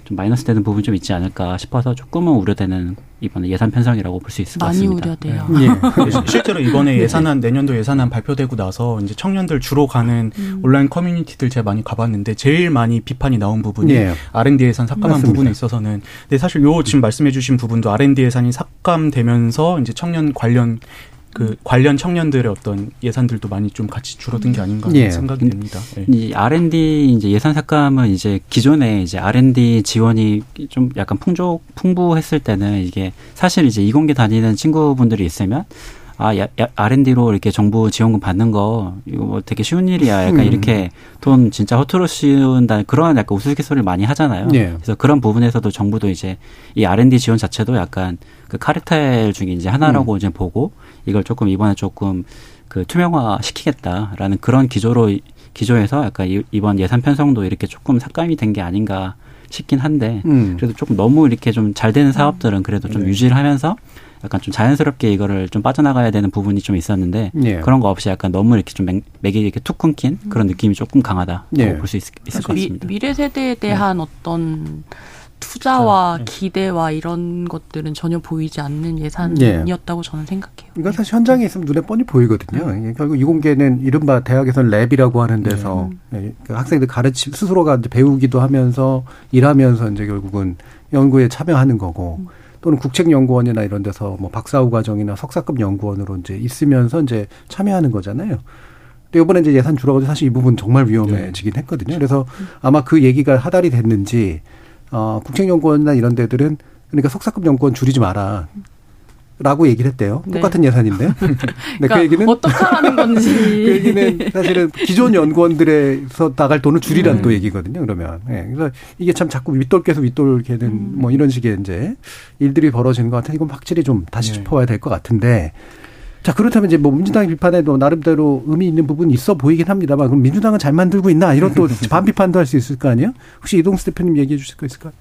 좀 마이너스 되는 부분이 좀 있지 않을까 싶어서 조금은 우려되는 이번에 예산 편성이라고 볼 수 있을 것 많이 같습니다. 우려돼요. 예. 시- 실제로 이번에 예산안 내년도 예산안 발표되고 나서 이제 청년들 주로 가는 음. 온라인 커뮤니티들 제가 많이 가봤는데 제일 많이 비판이 나온 부분이 예. R&D 예산 삭감한 맞습니다. 부분에 있어서는 근데 사실 요 지금 말씀해주신 부분도 R&D 예산이 삭감되면서 이제 청년 관련 그 관련 청년들의 어떤 예산들도 많이 좀 같이 줄어든 게 아닌가 예. 생각이 됩니다. 예. 이 R&D 이제 예산 삭감은 이제 기존에 이제 R&D 지원이 좀 약간 풍족 풍부했을 때는 이게 사실 이제 이공계 다니는 친구분들이 있으면 아, 야, 야, R&D로 이렇게 정부 지원금 받는 거, 이거 뭐 되게 쉬운 일이야. 약간 음. 이렇게 돈 진짜 허투루 씌운다. 그런 약간 우스갯소리를 많이 하잖아요. 예. 그래서 그런 부분에서도 정부도 이제 이 R&D 지원 자체도 약간 그 카르텔 중에 이제 하나라고 이제 보고 이걸 조금 이번에 조금 그 투명화 시키겠다라는 그런 기조로 기조에서 약간 이- 이번 예산 편성도 이렇게 조금 삭감이 된 게 아닌가 싶긴 한데 음. 그래도 조금 너무 이렇게 좀 잘 되는 사업들은 그래도 좀 네. 유지를 하면서 약간 좀 자연스럽게 이거를 좀 빠져나가야 되는 부분이 좀 있었는데 예. 그런 거 없이 약간 너무 이렇게 좀 맥, 맥이 이렇게 툭 끊긴 그런 느낌이 조금 강하다고 예. 볼수 있을 것 사실 미, 같습니다. 미래 세대에 대한 어떤 투자와 기대와 이런 것들은 전혀 보이지 않는 예산이었다고 저는 생각해요. 이건 사실 현장에 있으면 눈에 뻔히 보이거든요. 이게 결국 이공계는 이른바 대학에서는 lab이라고 하는 데서 예, 그 학생들 가르치 스스로가 이제 배우기도 하면서 일하면서 이제 결국은 연구에 참여하는 거고 또는 국책연구원이나 이런 데서 뭐 박사후 과정이나 석사급 연구원으로 이제 있으면서 이제 참여하는 거잖아요. 근데 이번에 이제 예산 줄어가지고 사실 이 부분 정말 위험해지긴 했거든요. 그래서 아마 그 얘기가 하달이 됐는지 어, 국책연구원이나 이런 데들은 그러니까 석사급 연구원 줄이지 마라. 라고 얘기를 했대요. 네. 똑같은 예산인데. 근데 그러니까 그 얘기는 어떻게 하라는 건지. 그 얘기는 사실은 기존 연구원들에서 나갈 돈을 줄이라는 음. 또 얘기거든요. 그러면. 예. 그래서 이게 참 자꾸 윗돌께서 윗돌게는 음. 뭐 이런 식의 이제 일들이 벌어지는 것 같아서 이건 확실히 좀 다시 네. 짚어야 될 것 같은데. 자, 그렇다면 이제 뭐 민주당의 비판에도 나름대로 의미 있는 부분이 있어 보이긴 합니다만 그럼 민주당은 잘 만들고 있나 이런 또 반비판도 할 수 있을 거 아니에요? 혹시 이동수 대표님 얘기해 주실 거 있을까요?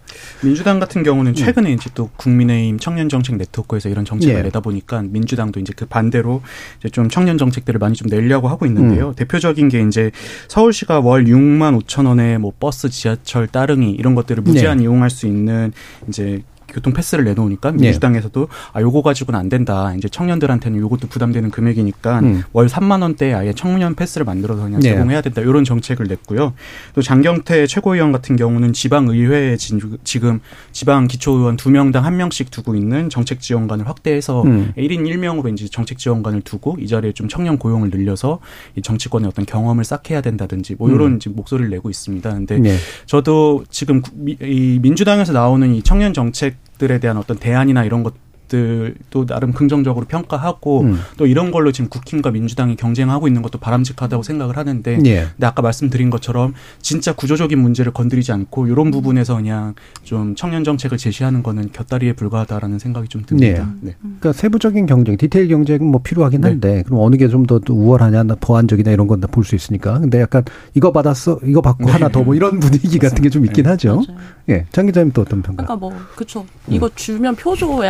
민주당 같은 경우는 최근에 이제 또 국민의힘 청년 정책 네트워크에서 이런 정책을 예. 내다 보니까 민주당도 이제 그 반대로 이제 좀 청년 정책들을 많이 좀 내려고 하고 있는데요. 대표적인 게 이제 서울시가 월 6만 5천 원에 뭐 버스, 지하철 따릉이 이런 것들을 무제한 이용할 수 있는 이제 교통 패스를 내놓으니까 민주당에서도 아 요거 가지고는 안 된다. 이제 청년들한테는 요것도 부담되는 금액이니까 음. 월 3만 원대에 아예 청년 패스를 만들어서 그냥 네. 제공해야 된다. 이런 정책을 냈고요. 또 장경태 최고위원 같은 경우는 지방 의회에 진- 지금 지방 기초의원 두 명당 한 명씩 두고 있는 정책 지원관을 확대해서 음. 1인 1명으로 이제 정책 지원관을 두고 이 자리에 좀 청년 고용을 늘려서 이 정치권의 어떤 경험을 쌓게 해야 된다든지 뭐 이런 음. 지금 목소리를 내고 있습니다. 근데 네. 저도 지금 이 민주당에서 나오는 이 청년 정책 들에 대한 어떤 대안이나 이런 것 것들도 나름 긍정적으로 평가하고 음. 또 이런 걸로 지금 국힘과 민주당이 경쟁하고 있는 것도 바람직하다고 생각을 하는데 예. 근데 아까 말씀드린 것처럼 진짜 구조적인 문제를 건드리지 않고 이런 부분에서 그냥 좀 청년 정책을 제시하는 거는 곁다리에 불과하다라는 생각이 좀 듭니다. 네. 그러니까 세부적인 경쟁, 디테일 경쟁은 뭐 필요하긴 네. 한데 그럼 어느 게 좀 더 우월하냐, 보완적이나 이런 건 다 볼 수 있으니까. 근데 약간 이거 받았어, 이거 받고 하나 더 뭐 이런 분위기 같은 게 좀 있긴 하죠. 맞아요. 예, 장 기자님 또 어떤 평가? 그러니까 뭐 그쵸. 이거 주면 표조의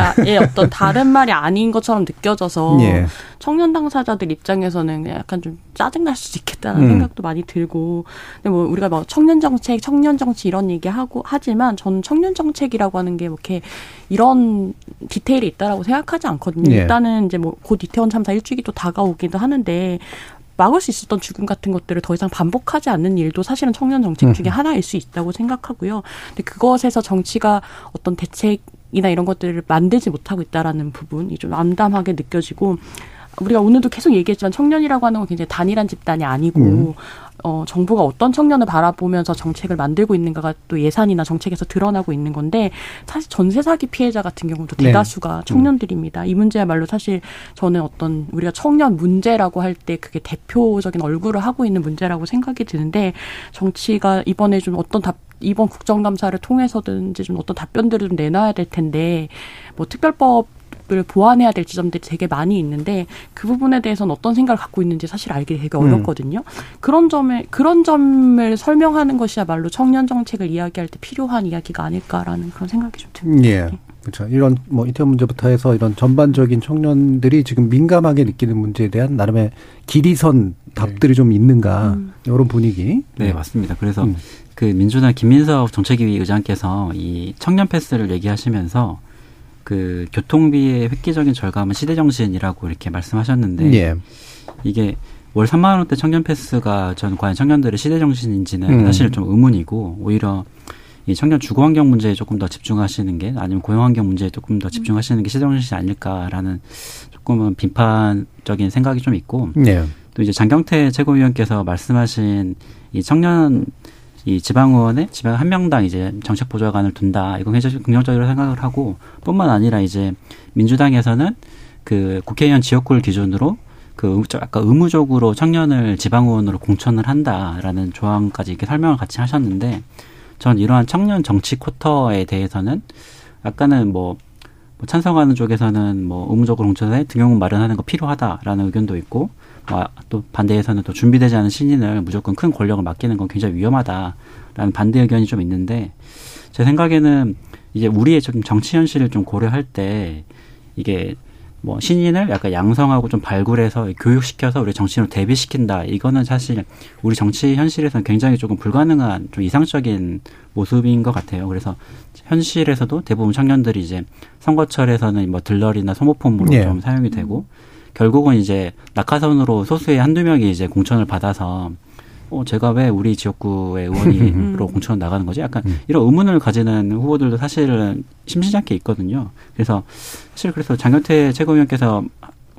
어떤 다른 말이 아닌 것처럼 느껴져서 예. 청년 당사자들 입장에서는 약간 좀 짜증 날 수도 있겠다는 음. 생각도 많이 들고. 근데 뭐 우리가 뭐 청년 정책, 청년 정치 이런 얘기 하고 하지만 저는 청년 정책이라고 하는 게 뭐 이렇게 이런 디테일이 있다라고 생각하지 않거든요. 예. 일단은 이제 뭐 곧 이태원 참사 일주기도 다가오기도 하는데 막을 수 있었던 죽음 같은 것들을 더 이상 반복하지 않는 일도 사실은 청년 정책 중에 하나일 수 있다고 생각하고요. 근데 그것에서 정치가 어떤 대책 이나 이런 것들을 만들지 못하고 있다라는 부분이 좀 암담하게 느껴지고 우리가 오늘도 계속 얘기했지만 청년이라고 하는 건 굉장히 단일한 집단이 아니고 음. 어, 정부가 어떤 청년을 바라보면서 정책을 만들고 있는가가 또 예산이나 정책에서 드러나고 있는 건데 사실 전세 사기 피해자 같은 경우도 네. 대다수가 청년들입니다. 이 문제야말로 사실 저는 어떤 우리가 청년 문제라고 할 때 그게 대표적인 얼굴을 하고 있는 문제라고 생각이 드는데 정치가 이번에 좀 어떤 답 이번 국정감사를 통해서든지 좀 어떤 답변들을 좀 내놔야 될 텐데 뭐 특별법 을 보완해야 될 지점들이 되게 많이 있는데 그 부분에 대해서는 어떤 생각을 갖고 있는지 사실 알기 되게 어렵거든요. 그런 점에 그런 점을 설명하는 것이야말로 청년 정책을 이야기할 때 필요한 이야기가 아닐까라는 그런 생각이 좀 듭니다. 예. 그렇죠. 이런 뭐 이태원 문제부터 해서 이런 전반적인 청년들이 지금 민감하게 느끼는 문제에 대한 나름의 길이선 답들이 좀 있는가 음. 이런 분위기. 네, 맞습니다. 그래서 음. 그 민주당 김민석 정책위 의장께서 이 청년 패스를 얘기하시면서 그 교통비의 획기적인 절감은 시대 정신이라고 이렇게 말씀하셨는데 예. 이게 월 3만 원대 청년 패스가 전 과연 청년들의 시대 정신인지는 음. 사실 좀 의문이고 오히려 이 청년 주거 환경 문제에 조금 더 집중하시는 게 아니면 고용 환경 문제에 조금 더 집중하시는 게 시대 정신이 아닐까라는 조금은 비판적인 생각이 좀 있고 예. 또 이제 장경태 최고위원께서 말씀하신 이 청년 이 지방의원에 지방 한 명당 이제 정책 보좌관을 둔다. 이건 굉장히 긍정적으로 생각을 하고 뿐만 아니라 이제 민주당에서는 그 국회의원 지역구를 기준으로 그 의- 아까 의무적으로 청년을 지방의원으로 공천을 한다라는 조항까지 이렇게 설명을 같이 하셨는데 전 이러한 청년 정치 쿼터에 대해서는 아까는 뭐, 뭐 찬성하는 쪽에서는 뭐 의무적으로 공천에 등용문 마련하는 거 필요하다라는 의견도 있고 뭐 또 반대에서는 또 준비되지 않은 신인을 무조건 큰 권력을 맡기는 건 굉장히 위험하다라는 반대 의견이 좀 있는데 제 생각에는 이제 우리의 좀 정치 현실을 좀 고려할 때 이게 뭐 신인을 약간 양성하고 좀 발굴해서 교육시켜서 우리 정치인으로 대비시킨다. 이거는 사실 우리 정치 현실에서는 굉장히 조금 불가능한 좀 이상적인 모습인 것 같아요. 그래서 현실에서도 대부분 청년들이 이제 선거철에서는 뭐 들러리나 소모품으로 예. 좀 사용이 되고 결국은 이제 낙하선으로 소수의 한두 명이 이제 공천을 받아서 어, 제가 왜 우리 지역구의 의원으로 공천 나가는 거지? 약간 이런 의문을 가지는 후보들도 사실은 심심치 않게 있거든요. 그래서 사실 그래서 장경태 최고위원께서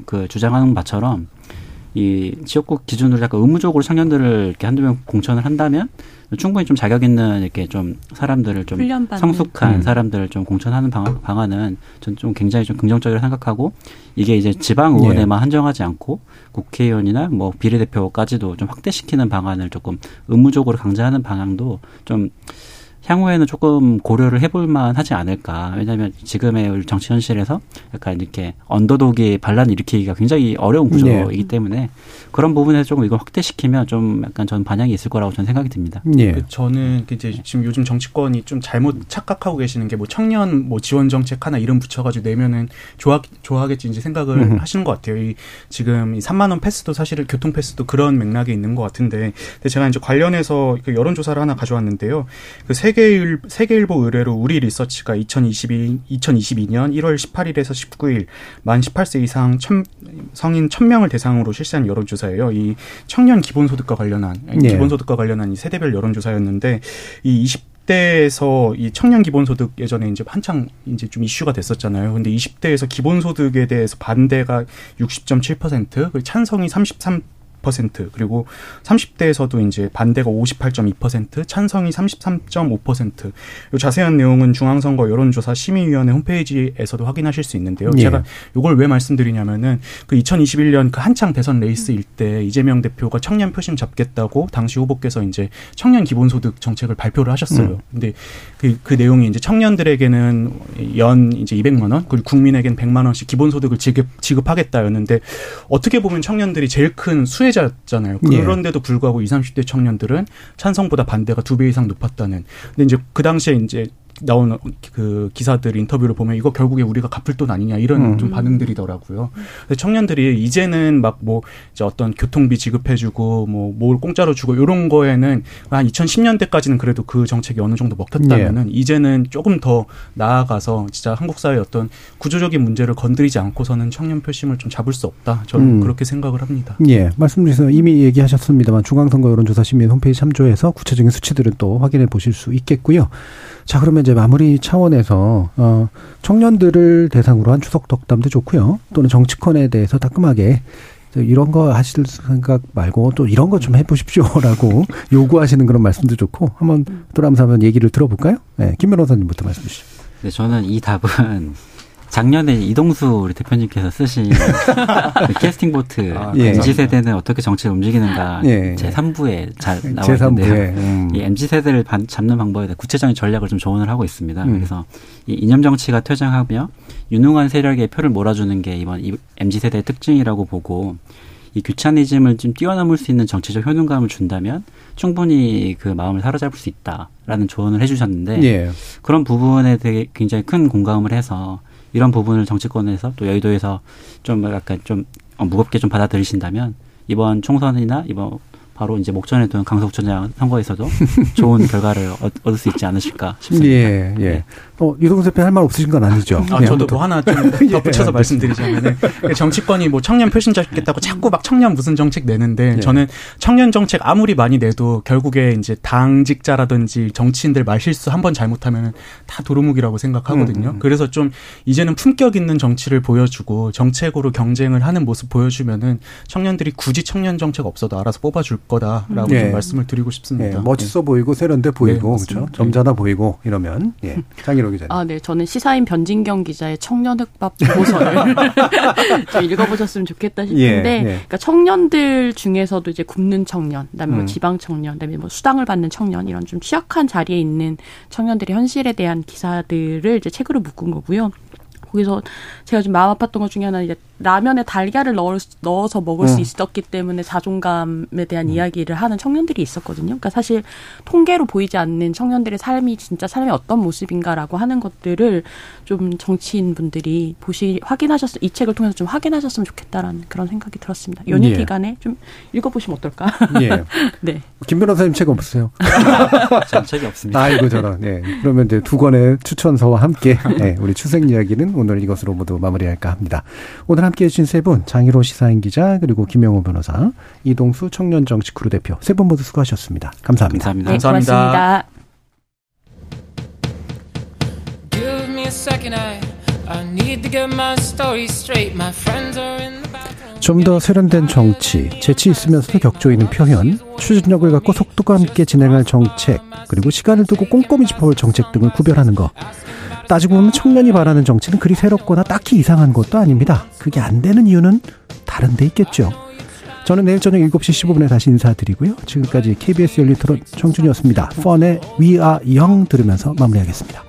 그 주장하는 바처럼 이 지역구 기준으로 약간 의무적으로 청년들을 이렇게 한두 명 공천을 한다면 충분히 좀 자격 있는 이렇게 좀 사람들을 좀 훈련받는. 성숙한 음. 사람들을 좀 공천하는 방안, 방안은 전 좀 굉장히 좀 긍정적으로 생각하고 이게 이제 지방 의원에만 한정하지 않고 국회의원이나 뭐 비례대표까지도 좀 확대시키는 방안을 조금 의무적으로 강제하는 방향도 좀 향후에는 조금 고려를 해볼 만 하지 않을까. 왜냐하면 지금의 정치 현실에서 약간 이렇게 언더독이 반란 일으키기가 굉장히 어려운 구조이기 때문에 그런 부분에서 조금 이걸 확대시키면 좀 약간 전 반향이 있을 거라고 저는 생각이 듭니다. 예. 그 저는 그 이제 지금 요즘 정치권이 좀 잘못 착각하고 계시는 게 뭐 청년 뭐 지원 정책 하나 이름 붙여가지고 내면은 좋아 좋아하겠지 이제 생각을 음흠. 하시는 것 같아요. 이 지금 이 3만 원 패스도 사실은 교통 패스도 그런 맥락에 있는 것 같은데, 근데 제가 이제 관련해서 그 여론 조사를 하나 가져왔는데요. 그 세계 일 세계일보 의뢰로 우리 리서치가 2022 2022년 1월 18일에서 19일 만 18세 이상 천, 성인 1000명을 대상으로 실시한 여론조사예요. 이 청년 기본소득과 관련한 예. 기본소득과 관련한 이 세대별 여론조사였는데 이 20대에서 이 청년 기본소득 예전에 이제 한창 이제 좀 이슈가 됐었잖아요. 근데 20대에서 기본소득에 대해서 반대가 60.7%, 그 찬성이 33 퍼센트 그리고 30대에서도 이제 반대가 58.2% 찬성이 33.5%요 자세한 내용은 중앙선거 여론조사 심의위원회 홈페이지에서도 확인하실 수 있는데요. 예. 제가 이걸 왜 말씀드리냐면은 그 2021년 그 한창 대선 레이스일 때 이재명 대표가 청년 표심 잡겠다고 당시 후보께서 이제 청년 기본소득 정책을 발표를 하셨어요. 음. 근데 그, 그 내용이 이제 청년들에게는 연 이제 200만 원 그리고 국민에게는 100만 원씩 기본소득을 지급 지급하겠다였는데 어떻게 보면 청년들이 제일 큰 수혜 자잖아요. 예. 그런데도 불구하고 20, 30대 청년들은 찬성보다 반대가 두 배 이상 높았다는. 근데 이제 그 당시에 이제 나온 그 기사들 인터뷰를 보면 이거 결국에 우리가 갚을 돈 아니냐 이런 음. 좀 반응들이더라고요. 청년들이 이제는 막 뭐 이제 어떤 교통비 지급해주고 뭐 뭘 공짜로 주고 이런 거에는 한 2010년대까지는 그래도 그 정책이 어느 정도 먹혔다면은 이제는 조금 더 나아가서 진짜 한국 사회의 어떤 구조적인 문제를 건드리지 않고서는 청년 표심을 좀 잡을 수 없다. 저는 음. 그렇게 생각을 합니다. 예, 말씀드려서 이미 얘기하셨습니다만 중앙선거 여론조사 시민 홈페이지 참조해서 구체적인 수치들은 또 확인해 보실 수 있겠고요. 자, 그러면 이제 마무리 차원에서 어 청년들을 대상으로 한 추석 덕담도 좋고요. 또는 정치권에 대해서 따끔하게 저 이런 거 하실 생각 말고 또 이런 거 좀 해보십시오라고 요구하시는 그런 말씀도 좋고 한번 돌아가면서 한번 얘기를 들어볼까요? 네, 김 변호사님부터 말씀 주시죠. 네, 저는 이 답은 작년에 이동수 우리 대표님께서 쓰신 그 캐스팅 보트 아, 예. MZ 세대는 어떻게 정치를 움직이는가 예. 제 3부에 잘 나와 제3부에 있는데요. 음. 이 MZ 세대를 반- 잡는 방법에 대해 구체적인 전략을 좀 조언을 하고 있습니다. 음. 그래서 이 이념 정치가 퇴장하며 유능한 세력의 표를 몰아주는 게 이번 이 MZ 세대의 특징이라고 보고 이 규차니즘을 좀 뛰어넘을 수 있는 정치적 효능감을 준다면 충분히 그 마음을 사로잡을 수 있다라는 조언을 해주셨는데 예. 그런 부분에 되게 굉장히 큰 공감을 해서 이런 부분을 정치권에서 또 여의도에서 좀 약간 좀 어, 무겁게 좀 받아들이신다면 이번 총선이나 이번 바로 이제 목전에 둔 강서구청장 선거에서도 좋은 결과를 얻- 얻을 수 있지 않으실까 싶습니다. 예, 예. 어, 유동수 대표 할 말 없으신 건 아니죠? 아, 예, 저도 아무튼. 뭐 하나 좀 덧붙여서 말씀드리자면은 정치권이 뭐 청년 표심 잡겠다고 자꾸 막 청년 무슨 정책 내는데 예. 저는 청년 정책 아무리 많이 내도 결국에 이제 당직자라든지 정치인들 말실수 한 번 잘못하면 다 도루묵이라고 생각하거든요. 음. 그래서 좀 이제는 품격 있는 정치를 보여주고 정책으로 경쟁을 하는 모습 보여주면은 청년들이 굳이 청년 정책 없어도 알아서 뽑아줄 거다라고 예. 좀 말씀을 드리고 예, 싶습니다. 멋있어 보이고 세련돼 보이고 네, 그렇죠. 점잖아 보이고 이러면 예. 장희로 기자님. 아, 네. 저는 시사인 변진경 기자의 청년흑밥 보고서를 좀 읽어보셨으면 좋겠다 싶은데, 예, 예. 그러니까 청년들 중에서도 이제 굽는 청년, 그다음에 뭐 음. 지방 청년, 그다음에 뭐 수당을 받는 청년 이런 좀 취약한 자리에 있는 청년들의 현실에 대한 기사들을 이제 책으로 묶은 거고요. 거기서 제가 좀 마음 아팠던 것 중에 하나는 이제 라면에 달걀을 넣을, 수- 넣어서 먹을 음. 수 있었기 때문에 자존감에 대한 이야기를 하는 청년들이 있었거든요. 그러니까 사실 통계로 보이지 않는 청년들의 삶이 진짜 삶이 어떤 모습인가라고 하는 것들을 좀 정치인 분들이 보시 확인하셨 이 책을 통해서 좀 확인하셨으면 좋겠다라는 그런 생각이 들었습니다. 연휴 예. 기간에 좀 읽어보시면 어떨까? 예. 네. 김 변호사님 책 없으세요? 정책이 없습니다. 아이고 저런. 예. 그러면 이제 두 권의 추천서와 함께 예, 우리 추석 이야기는 오늘 이것으로 모두 마무리할까 합니다. 오늘 함께해 주신 세 분 장희로 시사인 기자 그리고 김영호 변호사 이동수 청년정치 크루 대표 세 분 모두 수고하셨습니다. 감사합니다. 감사합니다. 네, 감사합니다. 고맙습니다. Give me a second, I, I need to get my story straight. My friends are in the bathroom. 좀더 세련된 정치, 재치 있으면서도 격조 있는 표현, 추진력을 갖고 속도가 함께 진행할 정책, 그리고 시간을 두고 꼼꼼히 짚어볼 정책 등을 구별하는 것. 따지고 보면 청년이 바라는 정치는 그리 새롭거나 딱히 이상한 것도 아닙니다. 그게 안 되는 이유는 다른 데 있겠죠. 저는 내일 저녁 7시 15분에 다시 인사드리고요. 지금까지 KBS 열린 토론 청준이었습니다. 펀의 We Are Young 들으면서 마무리하겠습니다.